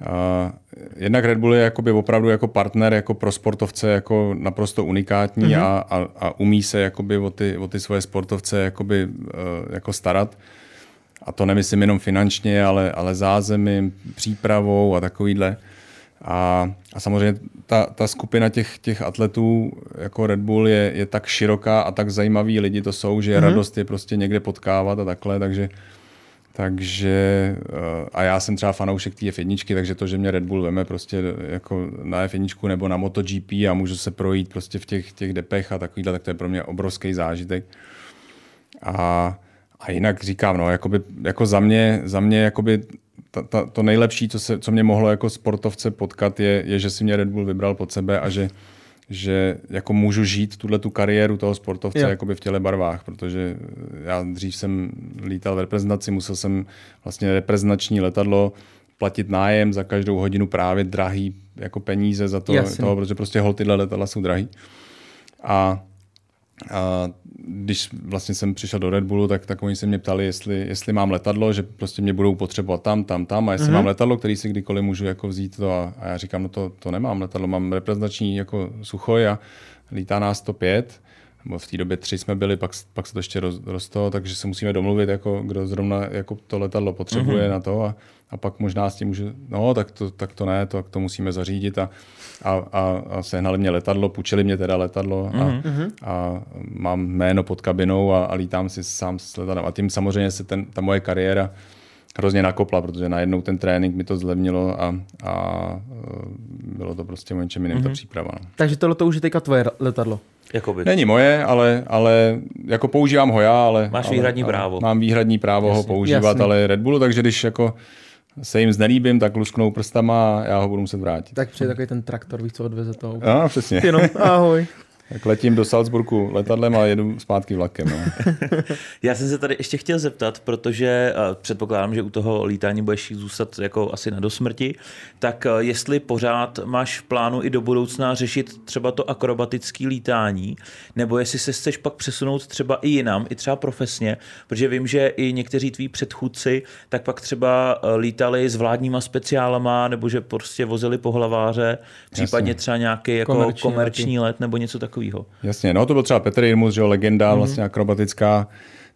[SPEAKER 3] Uh, jednak Red Bull je jakoby opravdu jako partner jako pro sportovce jako naprosto unikátní mm-hmm. a, a, a, umí se jakoby o ty, o ty svoje sportovce jakoby, uh, jako starat. A to nemyslím jenom finančně, ale, ale zázemím, přípravou a takovýhle. A, a samozřejmě ta, ta skupina těch, těch atletů jako Red Bull je, je tak široká a tak zajímaví lidi to jsou, že mm-hmm. radost je prostě někde potkávat a takhle, takže takže eh, a já jsem třeba fanoušek té F1, takže to, že mě Red Bull veme prostě jako na F1 nebo na MotoGP a můžu se projít prostě v těch, těch depech a takovýhle, tak to je pro mě obrovský zážitek. A, a jinak říkám, no, jakoby, jako za mě, za mě jakoby ta, ta, to nejlepší, co, se, co mě mohlo jako sportovce potkat, je, je, že si mě Red Bull vybral pod sebe a že, že jako můžu žít tuhle tu kariéru toho sportovce jakoby v těle barvách, protože já dřív jsem lítal v reprezentaci, musel jsem vlastně reprezentační letadlo platit nájem za každou hodinu právě drahý jako peníze za to, toho, protože prostě hol tyhle letadla jsou drahý. A a když vlastně jsem přišel do Red Bullu, tak, tak oni se mě ptali, jestli, jestli mám letadlo, že prostě mě budou potřebovat tam, tam, tam a jestli mm-hmm. mám letadlo, který si kdykoliv můžu jako vzít to a, a já říkám, no to, to nemám letadlo, mám reprezentační jako suchoj a lítá nás 105 nebo v té době tři jsme byli, pak, pak se to ještě roz, rozto, takže se musíme domluvit, jako, kdo zrovna jako to letadlo potřebuje mm-hmm. na to a, a pak možná s tím může, no tak to, tak to ne, to, to musíme zařídit a, a, a, a sehnali mě letadlo, půjčili mě teda letadlo a, mm-hmm. a mám jméno pod kabinou a, a lítám si sám s letadlem a tím samozřejmě se ten, ta moje kariéra hrozně nakopla, protože najednou ten trénink mi to zlevnilo a, a bylo to prostě o něčem jiném mm-hmm. ta příprava. No.
[SPEAKER 1] Takže tohle to už je teďka tvoje letadlo?
[SPEAKER 2] Jakoby.
[SPEAKER 3] Není moje, ale, ale jako používám ho já, ale...
[SPEAKER 2] Máš
[SPEAKER 3] ale,
[SPEAKER 2] výhradní
[SPEAKER 3] ale,
[SPEAKER 2] právo.
[SPEAKER 3] Mám výhradní právo jasně, ho používat, jasně. ale Red Bullu, takže když jako se jim znelíbím, tak lusknou prstama a já ho budu muset vrátit.
[SPEAKER 1] Tak přijde takový ten traktor, víš, co odveze to.
[SPEAKER 3] No, přesně.
[SPEAKER 1] Jenom ahoj. [laughs]
[SPEAKER 3] Tak letím do Salzburgu letadlem a jedu zpátky vlakem. No. [laughs]
[SPEAKER 2] Já jsem se tady ještě chtěl zeptat, protože předpokládám, že u toho lítání budeš zůstat jako asi na dosmrti, tak jestli pořád máš v plánu i do budoucna řešit třeba to akrobatické lítání, nebo jestli se chceš pak přesunout třeba i jinam, i třeba profesně, protože vím, že i někteří tví předchůdci tak pak třeba lítali s vládníma speciálama, nebo že prostě vozili pohlaváře, případně třeba nějaký jako komerční, komerční let nebo něco takového takového.
[SPEAKER 3] Jasně, no to byl třeba Petr Irmus, že jo, legenda mm-hmm. vlastně akrobatická,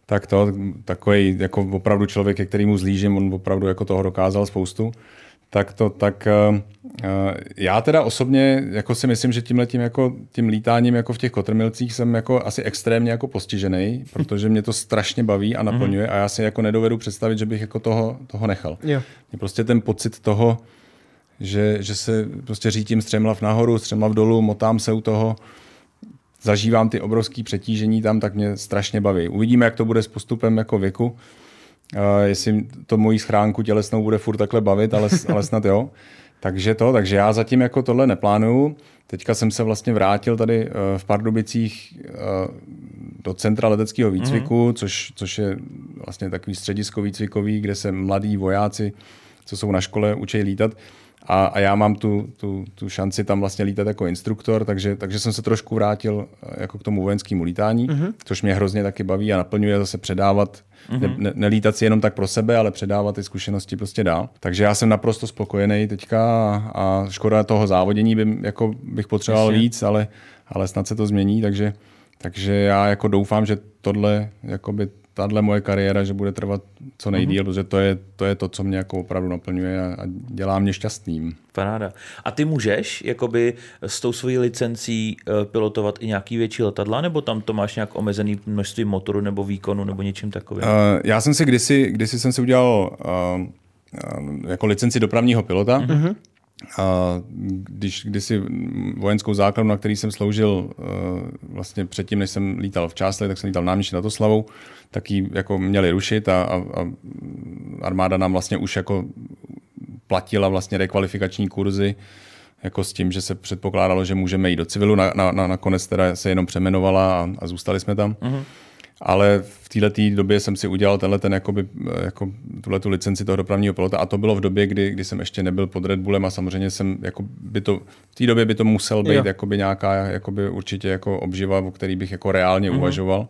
[SPEAKER 3] tak to, takový jako opravdu člověk, ke kterýmu zlížím, on opravdu jako toho dokázal spoustu. Tak to, tak uh, já teda osobně jako si myslím, že tím letím jako tím lítáním jako v těch kotrmilcích jsem jako asi extrémně jako postižený, [laughs] protože mě to strašně baví a naplňuje mm-hmm. a já si jako nedovedu představit, že bych jako toho, toho nechal. Jo. Mě prostě ten pocit toho, že, že se prostě řítím střemlav nahoru, střemlav dolů, motám se u toho, zažívám ty obrovské přetížení tam, tak mě strašně baví. Uvidíme, jak to bude s postupem jako věku. Uh, jestli to mojí schránku tělesnou bude furt takhle bavit, ale, ale snad jo. Takže to, takže já zatím jako tohle neplánuju. Teďka jsem se vlastně vrátil tady uh, v Pardubicích uh, do centra leteckého výcviku, mm-hmm. což, což je vlastně takový středisko výcvikový, kde se mladí vojáci, co jsou na škole, učí lítat. A, a já mám tu, tu, tu šanci tam vlastně lítat jako instruktor, takže, takže jsem se trošku vrátil eh, jako k tomu vojenskému lítání, mm-hmm. což mě hrozně taky baví a naplňuje zase předávat, mm-hmm. ne, ne, nelítat si jenom tak pro sebe, ale předávat ty zkušenosti prostě dál. Takže já jsem naprosto spokojený teďka a, a škoda toho závodění by, jako bych potřeboval Jasně. víc, ale, ale snad se to změní, takže, takže já jako doufám, že tohle jakoby tahle moje kariéra, že bude trvat co nejdíl, mm-hmm. protože to je, to je to, co mě jako opravdu naplňuje a, a dělá mě šťastným.
[SPEAKER 2] Paráda. A ty můžeš jakoby s tou svojí licencí uh, pilotovat i nějaký větší letadla, nebo tam to máš nějak omezený množství motoru nebo výkonu nebo něčím takovým? Uh,
[SPEAKER 3] já jsem si kdysi, kdysi jsem si udělal uh, uh, jako licenci dopravního pilota, mm-hmm. A když kdysi vojenskou základnu, na který jsem sloužil vlastně předtím, než jsem lítal v Čásle, tak jsem lítal náměstí nad Oslavou, tak ji jako měli rušit a, a, a armáda nám vlastně už jako platila vlastně rekvalifikační kurzy jako s tím, že se předpokládalo, že můžeme jít do civilu. Na, na, na, nakonec teda se jenom přemenovala a, a zůstali jsme tam. Uh-huh. Ale v této době jsem si udělal tenhle ten, jakoby, jako, tuhle tu licenci toho dopravního pilota a to bylo v době, kdy, kdy jsem ještě nebyl pod Red Bullem a samozřejmě jsem, jako by to, v té době by to musel být jakoby nějaká jakoby určitě jako obživa, o který bych jako reálně uh-huh. uvažoval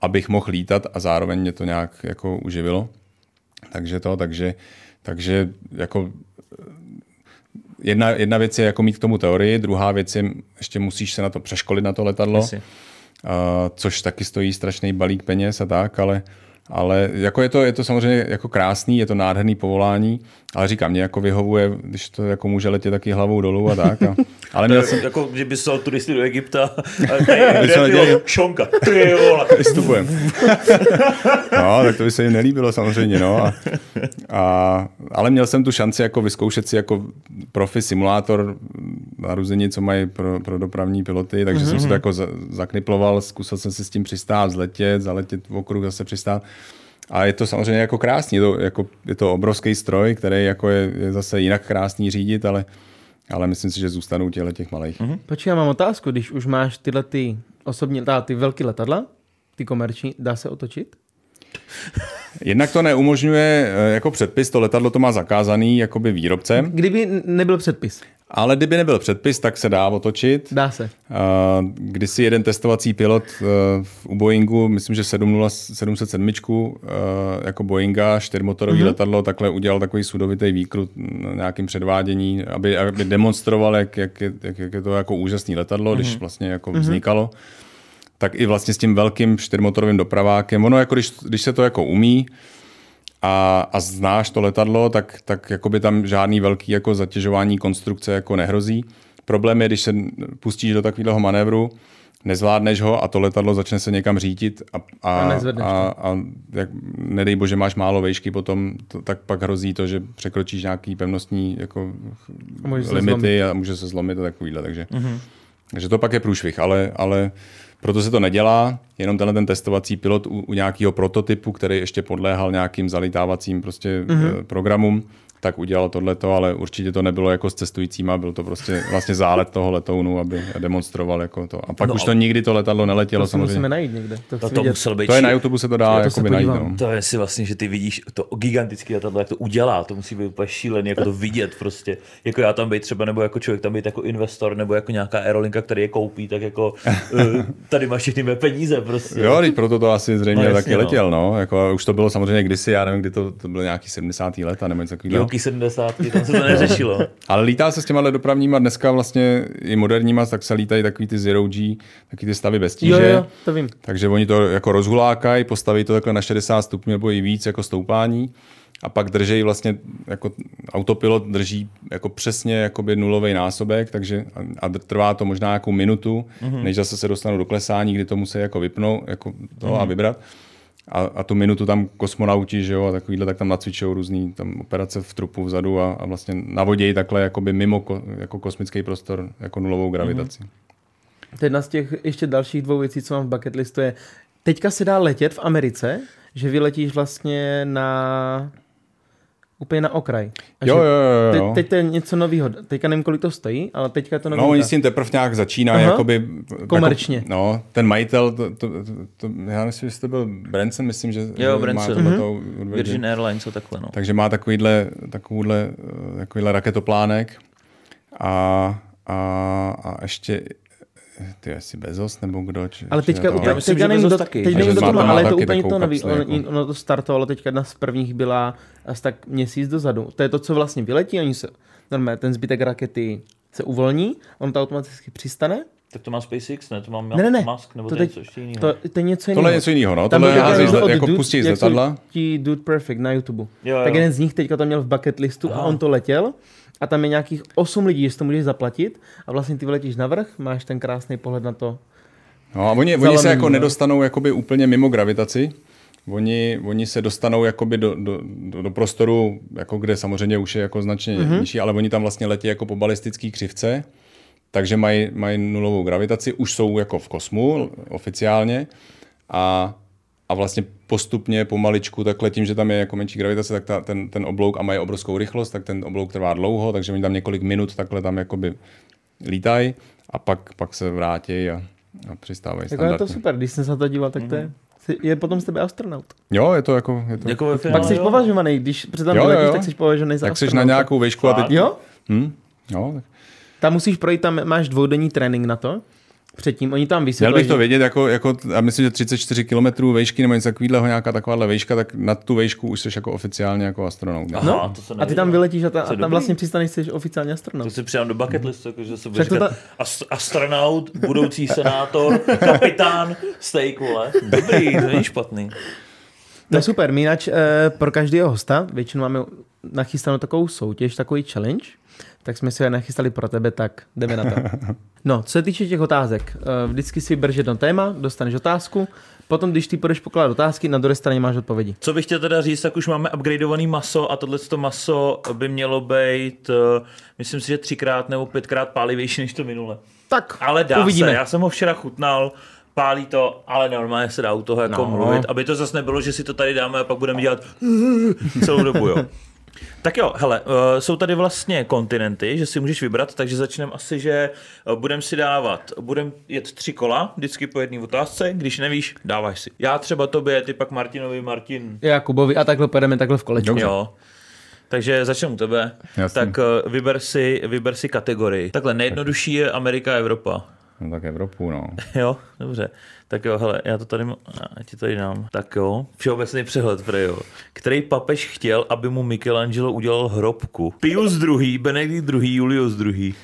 [SPEAKER 3] abych mohl lítat a zároveň mě to nějak jako uživilo. Takže to, takže, takže jako jedna, jedna věc je jako mít k tomu teorii, druhá věc je, ještě musíš se na to přeškolit na to letadlo, uh, což taky stojí strašný balík peněz a tak, ale, ale jako je, to, je to samozřejmě jako krásný, je to nádherný povolání, ale říkám, mě jako vyhovuje, když to jako může letět taky hlavou dolů a tak. A, [laughs]
[SPEAKER 2] ale měl jsem... Jako kdyby se turisty do Egypta [laughs] a šonka, ty vole. [laughs]
[SPEAKER 3] Vystupujem. no, tak to by se jim nelíbilo samozřejmě, no. A, a, ale měl jsem tu šanci jako vyzkoušet si jako profi simulátor naruzení, co mají pro, pro dopravní piloty, takže mm-hmm. jsem se to jako zakniploval, zkusil jsem se s tím přistát, zletět, zaletět v okruh, zase přistát. A je to samozřejmě jako krásný, je to, jako, je to obrovský stroj, který jako je, je zase jinak krásný řídit, ale, ale myslím si, že zůstanou těle těch malých. Mm-hmm.
[SPEAKER 1] Počkej, já mám otázku, když už máš tyhle ty osobní, ty velké letadla, ty komerční, dá se otočit? [laughs]
[SPEAKER 3] Jednak to neumožňuje eh, jako předpis, to letadlo to má zakázaný jakoby výrobcem.
[SPEAKER 1] Kdyby nebyl předpis.
[SPEAKER 3] Ale kdyby nebyl předpis, tak se dá otočit.
[SPEAKER 1] Dá se.
[SPEAKER 3] Když si jeden testovací pilot u Boeingu, myslím, že 707 jako Boeinga, čtyřmotorový mm-hmm. letadlo, takhle udělal takový sudovitý výkrut na nějakým předvádění, aby, aby demonstroval, jak, jak, je, jak, jak je to jako úžasný letadlo, mm-hmm. když mhm. vlastně jako mm-hmm. vznikalo tak i vlastně s tím velkým čtyřmotorovým dopravákem. Ono, jako když, když se to jako umí, a, a znáš to letadlo, tak, tak jakoby tam žádný velký jako zatěžování konstrukce jako nehrozí. Problém je, když se pustíš do takového manévru, nezvládneš ho a to letadlo začne se někam řítit a, a, a, a, a jak, nedej bože máš málo vejšky potom, to, tak pak hrozí to, že překročíš nějaký pevnostní jako a limity a může se zlomit a takovýhle, takže, mm-hmm. takže to pak je průšvih, ale, ale proto se to nedělá, jenom tenhle ten testovací pilot u, u nějakého prototypu, který ještě podléhal nějakým zalitávacím prostě mm-hmm. programům, tak udělal tohleto, ale určitě to nebylo jako s cestujícíma, byl to prostě vlastně zálet toho letounu, aby demonstroval jako to. A pak no, už to nikdy to letadlo neletělo
[SPEAKER 1] to
[SPEAKER 3] samozřejmě.
[SPEAKER 1] musíme najít někde.
[SPEAKER 2] To, to, to musel být
[SPEAKER 3] to je na YouTube se to dá jako najít. No.
[SPEAKER 2] To je si vlastně, že ty vidíš to gigantické letadlo, jak to udělá, to musí být úplně šílený, jako to vidět prostě. Jako já tam být třeba, nebo jako člověk tam být jako investor, nebo jako nějaká aerolinka, který je koupí, tak jako uh, tady máš všechny mé peníze prostě.
[SPEAKER 3] Jo, teď proto to asi zřejmě no, jasně, taky no. letěl, no. Jako, už to bylo samozřejmě kdysi, já nevím, kdy to, to bylo nějaký 70. let, nebo něco takového
[SPEAKER 2] roky 70, tam se to neřešilo. [laughs]
[SPEAKER 3] Ale lítá se s těma dopravníma dneska vlastně i moderníma, tak se lítají takový ty Zero G, takový ty stavy bez tíže.
[SPEAKER 1] Jo, jo, to vím.
[SPEAKER 3] Takže oni to jako rozhulákají, postaví to takhle na 60 stupňů nebo i víc jako stoupání a pak drží vlastně, jako autopilot drží jako přesně jakoby nulový násobek, takže a trvá to možná jako minutu, mm-hmm. než zase se dostanou do klesání, kdy to musí jako vypnout jako to mm-hmm. a vybrat a, a tu minutu tam kosmonauti, že jo, a takovýhle, tak tam nacvičují různý tam operace v trupu vzadu a, a vlastně navodějí takhle jakoby mimo ko, jako kosmický prostor, jako nulovou gravitaci. Mm-hmm.
[SPEAKER 1] To je jedna z těch ještě dalších dvou věcí, co mám v bucket listu je, teďka se dá letět v Americe, že vyletíš vlastně na úplně na okraj.
[SPEAKER 3] A jo, jo, jo,
[SPEAKER 1] jo. Teď, teď to je něco nového. Teďka nevím, kolik to stojí, ale teďka to nový.
[SPEAKER 3] No, oni s tím teprve nějak začínají, jakoby...
[SPEAKER 1] Komerčně.
[SPEAKER 3] Jako, no, ten majitel, to, to, to, to, já myslím, že to byl Branson, myslím, že,
[SPEAKER 2] jo, Branson. má mm-hmm. Virgin Airlines a takhle, no.
[SPEAKER 3] Takže má takovýhle, takovýhle, takovýhle raketoplánek a, a, a ještě ty asi Bezos nebo kdo? Či,
[SPEAKER 1] ale teďka, úplně, myslím, teďka nevím, kdo, taky. teď nevím, kdo to má, ale je to úplně to nový. Ono, jako. ono to startovalo teďka jedna z prvních byla asi tak měsíc dozadu. To je to, co vlastně vyletí, oni se, normálně ten zbytek rakety se uvolní, on to automaticky přistane,
[SPEAKER 2] tak to má SpaceX, ne? To má
[SPEAKER 1] ne, ne, ne.
[SPEAKER 2] Musk, nebo
[SPEAKER 1] to,
[SPEAKER 2] to něco jiného?
[SPEAKER 1] To, to je něco
[SPEAKER 3] jiného. Tohle je něco jiného, no. Tohle je hází, jako dude, pustí z letadla.
[SPEAKER 1] Ti Dude Perfect na YouTube. Jo, jo. Tak jeden z nich teďka to měl v bucket listu Aha. a on to letěl a tam je nějakých 8 lidí, že to můžeš zaplatit a vlastně ty vyletíš na vrch, máš ten krásný pohled na to.
[SPEAKER 3] No a oni, oni se jako no. nedostanou jakoby úplně mimo gravitaci, Oni, oni se dostanou jakoby do, do, do, do prostoru, jako kde samozřejmě už je jako značně mm-hmm. nižší, ale oni tam vlastně letí jako po balistické křivce, takže mají, mají nulovou gravitaci, už jsou jako v kosmu oficiálně a a vlastně postupně, pomaličku, takhle tím, že tam je jako menší gravitace, tak ta, ten, ten oblouk a mají obrovskou rychlost, tak ten oblouk trvá dlouho, takže oni tam několik minut takhle tam jakoby lítají a pak, pak se vrátí a, a přistávají jako
[SPEAKER 1] je to super, když jsem se to díval, tak to je, je potom z tebe astronaut.
[SPEAKER 3] Jo, je to jako... Je to...
[SPEAKER 1] Jako Pak jsi považovaný, když před tam letíš, tak jsi považovaný za
[SPEAKER 3] Tak jsi na nějakou výšku a teď...
[SPEAKER 1] Jo?
[SPEAKER 3] Hm? Jo, tak...
[SPEAKER 1] Tam musíš projít, tam máš dvoudenní trénink na to předtím. Oni tam vysvětlili.
[SPEAKER 3] Měl bych to vědět, jako, jako já myslím, že 34 km vejšky nebo něco takového, nějaká takováhle vejška, tak na tu vejšku už jsi jako oficiálně jako astronaut.
[SPEAKER 1] Aha, no, to a ty tam vyletíš a, ta, a tam vlastně přistaneš, jsi oficiálně astronaut.
[SPEAKER 2] To si přijám do bucket listu, jako, že se budeš ta... astronaut, budoucí senátor, kapitán, steak, vole. Dobrý, to není špatný.
[SPEAKER 1] No super, my jinak eh, pro každého hosta většinou máme nachystanou takovou soutěž, takový challenge, tak jsme si je nachystali pro tebe, tak jdeme na to. No, co se týče těch otázek, eh, vždycky si vybereš jedno téma, dostaneš otázku, potom, když ty půjdeš pokládat otázky, na druhé straně máš odpovědi.
[SPEAKER 2] Co bych chtěl teda říct, tak už máme upgradeovaný maso a tohle maso by mělo být, eh, myslím si, že třikrát nebo pětkrát pálivější než to minule.
[SPEAKER 1] Tak,
[SPEAKER 2] Ale dá
[SPEAKER 1] uvidíme.
[SPEAKER 2] se, já jsem ho včera chutnal, pálí to, ale normálně se dá u toho jako no. mluvit, aby to zase nebylo, že si to tady dáme a pak budeme dělat [laughs] celou dobu, jo. Tak jo, hele, uh, jsou tady vlastně kontinenty, že si můžeš vybrat, takže začneme asi, že uh, budeme si dávat, budeme jet tři kola, vždycky po jedné otázce, když nevíš, dáváš si. Já třeba tobě, ty pak Martinovi, Martin.
[SPEAKER 1] Já Kubovi a takhle pojedeme takhle v kolečku.
[SPEAKER 2] Jo. Takže začnu u tebe.
[SPEAKER 3] Jasně.
[SPEAKER 2] Tak uh, vyber si, vyber si kategorii. Takhle, nejjednodušší je Amerika a Evropa.
[SPEAKER 3] No tak Evropu, no. [laughs]
[SPEAKER 2] Jo, dobře. Tak jo, hele, já to tady, já ti tady dám. Tak jo, všeobecný přehled, pre jo. Který papež chtěl, aby mu Michelangelo udělal hrobku? Pius II, Benedikt II, Julius II.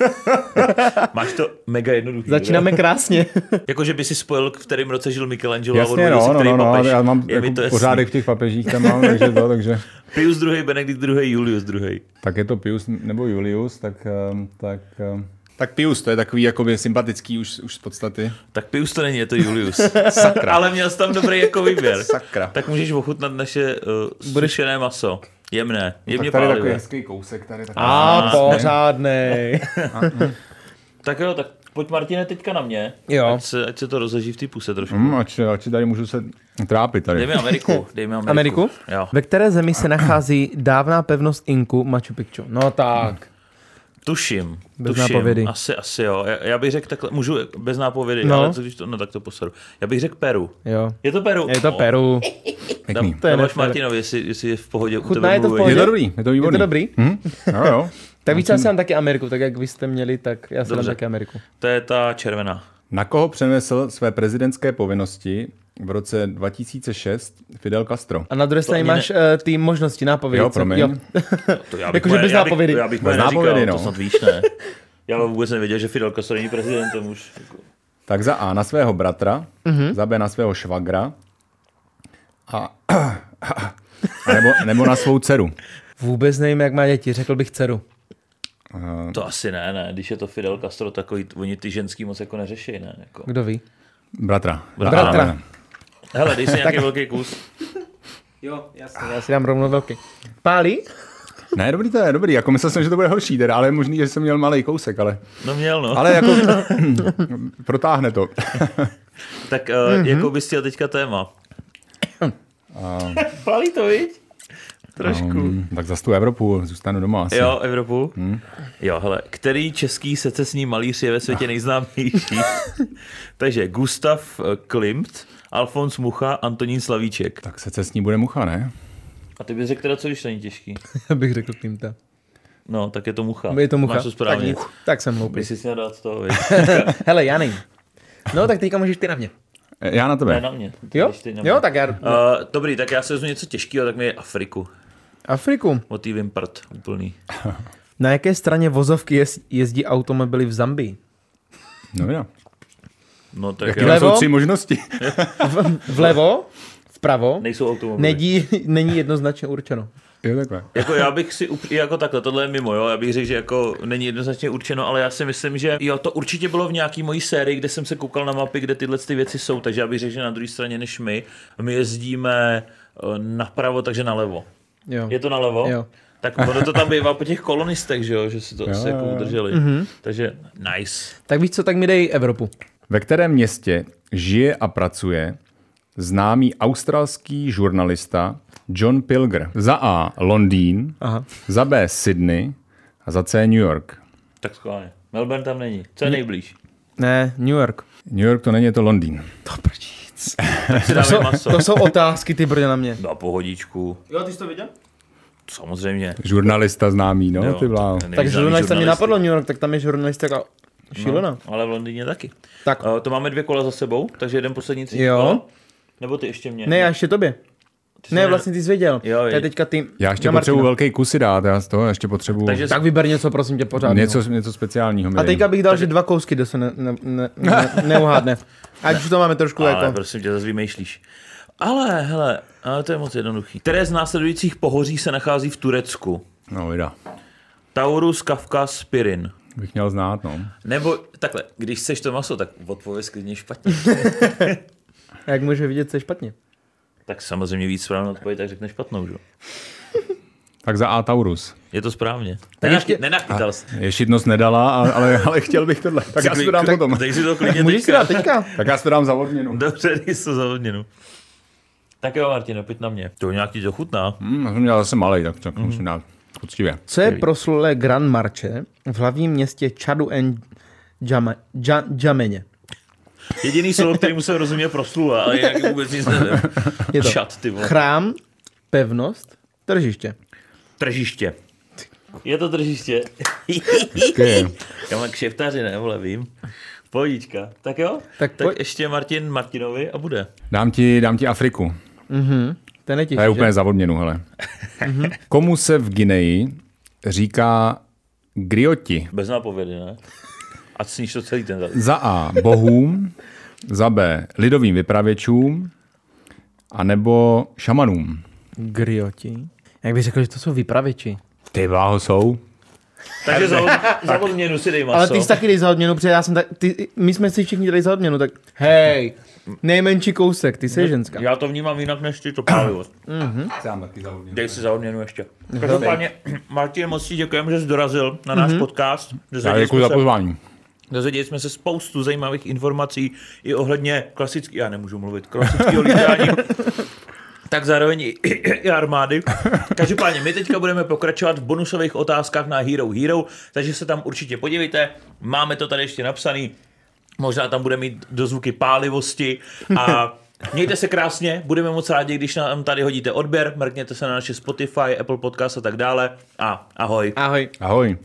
[SPEAKER 2] [laughs] Máš to mega jednoduchý.
[SPEAKER 1] Začínáme krásně. [laughs]
[SPEAKER 2] ne? Jako, že by si spojil, v kterém roce žil Michelangelo a
[SPEAKER 3] Jasně,
[SPEAKER 2] odvodil
[SPEAKER 3] no,
[SPEAKER 2] si,
[SPEAKER 3] no,
[SPEAKER 2] který
[SPEAKER 3] no, no,
[SPEAKER 2] papež.
[SPEAKER 3] já mám
[SPEAKER 2] je mi to
[SPEAKER 3] jako
[SPEAKER 2] jasný.
[SPEAKER 3] pořádek v těch papežích tam mám, takže to, takže
[SPEAKER 2] Pius II, Benedikt II, Julius II.
[SPEAKER 3] tak je to Pius nebo Julius, tak, ehm, tak, ehm, tak Pius, to je takový jakoby sympatický už, už z podstaty.
[SPEAKER 2] Tak Pius to není, je to Julius. [laughs] Sakra. Ale měl jsi tam dobrý jako výběr.
[SPEAKER 3] Sakra.
[SPEAKER 2] Tak můžeš ochutnat naše uh, sušené maso. Jemné, jemně
[SPEAKER 3] tak tady takový
[SPEAKER 2] pálivé.
[SPEAKER 3] hezký kousek. Tady takový.
[SPEAKER 1] A pořádnej. [laughs]
[SPEAKER 2] Tak jo, tak pojď Martine teďka na mě.
[SPEAKER 1] Jo.
[SPEAKER 2] Ať se, ať se to rozleží v té puse trošku.
[SPEAKER 3] Hmm, ať, ať tady můžu se trápit tady.
[SPEAKER 2] Dej mi Ameriku. [laughs] Dej mi Ameriku.
[SPEAKER 1] Ameriku?
[SPEAKER 2] Jo.
[SPEAKER 1] Ve které zemi se nachází dávná pevnost Inku Machu Picchu? No tak.
[SPEAKER 2] Tuším.
[SPEAKER 1] Bez
[SPEAKER 2] tuším.
[SPEAKER 1] nápovědy.
[SPEAKER 2] Asi, asi jo. Já, já bych řekl takhle, můžu bez nápovědy,
[SPEAKER 1] No.
[SPEAKER 2] ale co když to, no tak to poseru. Já bych řekl Peru.
[SPEAKER 1] Jo.
[SPEAKER 2] Je to Peru?
[SPEAKER 1] Je to Peru.
[SPEAKER 3] Pěkný.
[SPEAKER 1] To je
[SPEAKER 2] Dáváš
[SPEAKER 1] nefér.
[SPEAKER 2] Martinovi, jestli, jestli je v pohodě. u
[SPEAKER 1] Chutná,
[SPEAKER 2] tebe
[SPEAKER 1] je to v pohodě?
[SPEAKER 3] Je to dobrý, je to
[SPEAKER 1] Je
[SPEAKER 3] výborný.
[SPEAKER 1] to dobrý?
[SPEAKER 3] Hm? Jo, jo.
[SPEAKER 1] Tak víc já si dám taky Ameriku, tak jak vy jste měli, tak já
[SPEAKER 2] Dobře.
[SPEAKER 1] taky Ameriku.
[SPEAKER 2] To je ta červená.
[SPEAKER 3] Na koho přenesl své prezidentské povinnosti v roce 2006 Fidel Castro?
[SPEAKER 1] A na druhé straně máš uh, ty možnosti nápovědy.
[SPEAKER 3] Jo, promiň.
[SPEAKER 2] To já
[SPEAKER 1] Jakože
[SPEAKER 2] moje-
[SPEAKER 1] bez
[SPEAKER 2] já bych-
[SPEAKER 1] nápovědy.
[SPEAKER 2] Já bych
[SPEAKER 3] Bez
[SPEAKER 2] nápovědy,
[SPEAKER 3] nápovědy,
[SPEAKER 2] no.
[SPEAKER 3] no.
[SPEAKER 2] to snad víš, ne? [laughs] Já vůbec nevěděl, že Fidel Castro není prezidentem už.
[SPEAKER 3] Tak za A na svého bratra, mm-hmm. za B na svého švagra a, [clears throat] a nebo, nebo na svou dceru.
[SPEAKER 1] Vůbec nevím, jak má děti, řekl bych dceru.
[SPEAKER 2] To asi ne, ne. Když je to Fidel Castro, takový, oni ty ženský moc jako neřeší, ne? Jako.
[SPEAKER 1] Kdo ví?
[SPEAKER 3] Bratra.
[SPEAKER 1] Bratra.
[SPEAKER 3] A,
[SPEAKER 2] Hele, dej si nějaký velký kus. [laughs]
[SPEAKER 1] Jo, jasně. Já si dám rovnou velký. Pálí?
[SPEAKER 3] Ne, dobrý to je, dobrý. Jako myslel jsem, že to bude horší, teda, ale je možný, že jsem měl malý kousek, ale,
[SPEAKER 2] No měl, no.
[SPEAKER 3] ale jako [laughs] [laughs] protáhne to.
[SPEAKER 2] Tak uh,
[SPEAKER 1] Mhm.
[SPEAKER 2] mm-hmm. jako bys chtěl teďka téma. [coughs] Pálí to, viď? Trošku.
[SPEAKER 3] Um, tak za tu Evropu zůstanu doma asi.
[SPEAKER 2] Jo, Evropu. Hmm. Jo, hele, který český secesní malíř je ve světě nejznámější? Takže Gustav eh, Klimt, Alfons Mucha, Antonín Slavíček.
[SPEAKER 3] Tak se cestní bude mucha, ne?
[SPEAKER 2] A ty bys řekl teda, co když to není těžký? [laughs]
[SPEAKER 1] bych řekl Klimta.
[SPEAKER 2] No, tak je to Mucha.
[SPEAKER 1] Je to mucha.
[SPEAKER 2] Máš to správně.
[SPEAKER 1] Tak, tak jsem hloupý.
[SPEAKER 2] By si měl dát z toho? [laughs]
[SPEAKER 1] Hele, já nevím. No, tak teďka můžeš ty na mě.
[SPEAKER 3] Já na tebe.
[SPEAKER 2] Ne, na mě.
[SPEAKER 1] Jo?
[SPEAKER 2] Když ty na mě.
[SPEAKER 1] Jo, tak já...
[SPEAKER 2] Uh, dobrý, tak já se vezmu něco těžkého, tak mi je Afriku.
[SPEAKER 1] Afriku.
[SPEAKER 2] O tý vím prd, úplný. [laughs]
[SPEAKER 1] Na jaké straně vozovky jez- jezdí automobily v Zambii?
[SPEAKER 3] No jo.
[SPEAKER 2] No tak
[SPEAKER 3] Jaké
[SPEAKER 1] Vlevo?
[SPEAKER 3] jsou tři možnosti. [laughs]
[SPEAKER 1] V, vlevo, vpravo,
[SPEAKER 2] nejsou automobily.
[SPEAKER 1] nedí, [laughs] není jednoznačně určeno.
[SPEAKER 3] Jo, takhle.
[SPEAKER 2] Jako já bych si, upr- jako takhle, tohle je mimo, jo, já bych řekl, že jako není jednoznačně určeno, ale já si myslím, že jo, to určitě bylo v nějaký mojí sérii, kde jsem se koukal na mapy, kde tyhle ty věci jsou, takže já bych řekl, že na druhé straně než my, my jezdíme eh, napravo, takže nalevo.
[SPEAKER 1] Jo.
[SPEAKER 2] Je to nalevo?
[SPEAKER 1] Jo.
[SPEAKER 2] Tak ono to tam bývá po těch kolonistech, že jo, že si to
[SPEAKER 3] Jo,
[SPEAKER 2] asi jako
[SPEAKER 3] jo.
[SPEAKER 2] udrželi.
[SPEAKER 1] Mhm.
[SPEAKER 2] Takže nice.
[SPEAKER 1] Tak víš co, tak mi dej Evropu.
[SPEAKER 3] Ve kterém městě žije a pracuje známý australský žurnalista John Pilger? Za A. Londýn,
[SPEAKER 1] Aha.
[SPEAKER 3] za B. Sydney a za C. New York.
[SPEAKER 2] Tak schválně. Melbourne tam není. Co je nejblíž?
[SPEAKER 1] Ne, New York.
[SPEAKER 3] New York to není, je to Londýn.
[SPEAKER 1] To
[SPEAKER 2] si
[SPEAKER 1] To jsou,
[SPEAKER 2] maso.
[SPEAKER 1] to jsou otázky, ty brdě na mě.
[SPEAKER 2] Na pohodičku.
[SPEAKER 1] Jo, ty jsi to viděl?
[SPEAKER 2] Samozřejmě.
[SPEAKER 3] Žurnalista známý, no,
[SPEAKER 2] Jo,
[SPEAKER 3] ty bláho.
[SPEAKER 2] tak
[SPEAKER 1] žurnalista mě napadlo New York, tak tam je žurnalistika šílená.
[SPEAKER 2] No, ale v Londýně taky.
[SPEAKER 1] Tak,
[SPEAKER 2] Uh, to máme dvě kola za sebou, takže jeden poslední třetí
[SPEAKER 1] Jo.
[SPEAKER 2] kolo. Nebo ty ještě mě?
[SPEAKER 1] ne, já ještě tobě.
[SPEAKER 2] jsi
[SPEAKER 1] Ne, vlastně ty jsi věděl.
[SPEAKER 2] Jo,
[SPEAKER 1] je teďka ty.
[SPEAKER 3] Já ještě potřebuji velký kusy dát, já z toho ještě potřebuji
[SPEAKER 2] Takže
[SPEAKER 1] Tak vyber něco, prosím tě, pořád.
[SPEAKER 3] něco, něco speciálního.
[SPEAKER 1] A teďka bych dal, že dva kousky, kdo se ne, ne, ne, ne, neuhádne. [laughs] Ať už to máme trošku
[SPEAKER 2] ale
[SPEAKER 1] jako...
[SPEAKER 2] prosím tě, zase vymýšlíš. Ale, hele, ale to je moc jednoduchý. Které z následujících pohoří se nachází v Turecku?
[SPEAKER 3] No, vida.
[SPEAKER 2] Taurus, Kavkaz, Pirin.
[SPEAKER 3] Bych měl znát, no.
[SPEAKER 2] Nebo takhle, když chceš to maso, tak odpověz klidně špatně. [laughs]
[SPEAKER 1] Jak může vidět, co je špatně?
[SPEAKER 2] tak samozřejmě víc správnou odpověď, tak řekne špatnou, že? jo? [laughs]
[SPEAKER 3] Tak za A Taurus.
[SPEAKER 2] Je to správně.
[SPEAKER 1] Tak ještě-
[SPEAKER 2] Nenachy- Nenachytal jsi.
[SPEAKER 3] Ješitnost nedala, a- ale, [laughs] ale chtěl bych tohle. Tak já si to dám
[SPEAKER 2] Tak-
[SPEAKER 3] potom.
[SPEAKER 2] Dej si to klidně
[SPEAKER 1] Můžeš si
[SPEAKER 2] teďka.
[SPEAKER 1] dát teďka?
[SPEAKER 3] Tak já si to dám za odměnu.
[SPEAKER 2] Dobře, dej si to za odměnu. Tak jo, Martin, pojď na mě. To nějak ti to chutná.
[SPEAKER 3] Hmm, já jsem měl zase malý, tak, tak musím dát poctivě.
[SPEAKER 1] Co je proslulé Grand Marche v hlavním městě Čadu en Jama, ja, Jameně?
[SPEAKER 2] Jediný slovo, kterýmu se rozumí, je proslula, ale jinak vůbec nic nevím. [laughs]
[SPEAKER 1] Je to
[SPEAKER 2] Čat, ty vole.
[SPEAKER 1] chrám, pevnost, tržiště.
[SPEAKER 2] Tržiště. Je to tržiště. Já mám kšeftaři, ne, vole, vím. Pohodička. Tak jo?
[SPEAKER 1] Tak
[SPEAKER 2] tak ještě Martin Martinovi a bude.
[SPEAKER 3] Dám ti, dám ti Afriku.
[SPEAKER 1] Mhm. Ten je
[SPEAKER 3] To
[SPEAKER 1] těžší,
[SPEAKER 3] je
[SPEAKER 1] že?
[SPEAKER 3] úplně za odměnu, hele. Komu se v Gineji říká grioti?
[SPEAKER 2] Bez nápovědy, ne? A sníš to celý ten zadek.
[SPEAKER 3] Za A bohům, za B lidovým vypravěčům, a nebo šamanům.
[SPEAKER 1] Grioti. Jak bych řekl, že to jsou vypravěči.
[SPEAKER 3] Ty bláho jsou.
[SPEAKER 2] Takže za, od- za odměnu si dej maso.
[SPEAKER 1] Ale ty jsi taky dej za odměnu, protože já jsem tak, ty, my jsme si všichni dali za odměnu, tak hej, nejmenší kousek, ty jsi ženská.
[SPEAKER 2] Já to vnímám jinak než ty to pálivo. Dej si za odměnu ještě. Každopádně, [clears throat] Martin, moc ti děkujeme, že jsi dorazil na náš podcast.
[SPEAKER 3] Já děkuji
[SPEAKER 2] jsme
[SPEAKER 3] za
[SPEAKER 2] se-
[SPEAKER 3] pozvání.
[SPEAKER 2] Dozvěděli jsme se spoustu zajímavých informací i ohledně klasický, já nemůžu mluvit, klasického lítání, [laughs] tak zároveň i, i armády. Každopádně my teďka budeme pokračovat v bonusových otázkách na Hero Hero, takže se tam určitě podívejte. Máme to tady ještě napsaný, možná tam bude mít dozvuky pálivosti a [laughs] Mějte se krásně, budeme moc rádi, když nám tady hodíte odběr, mrkněte se na naše Spotify, Apple Podcast a tak dále a ahoj.
[SPEAKER 1] Ahoj.
[SPEAKER 3] Ahoj.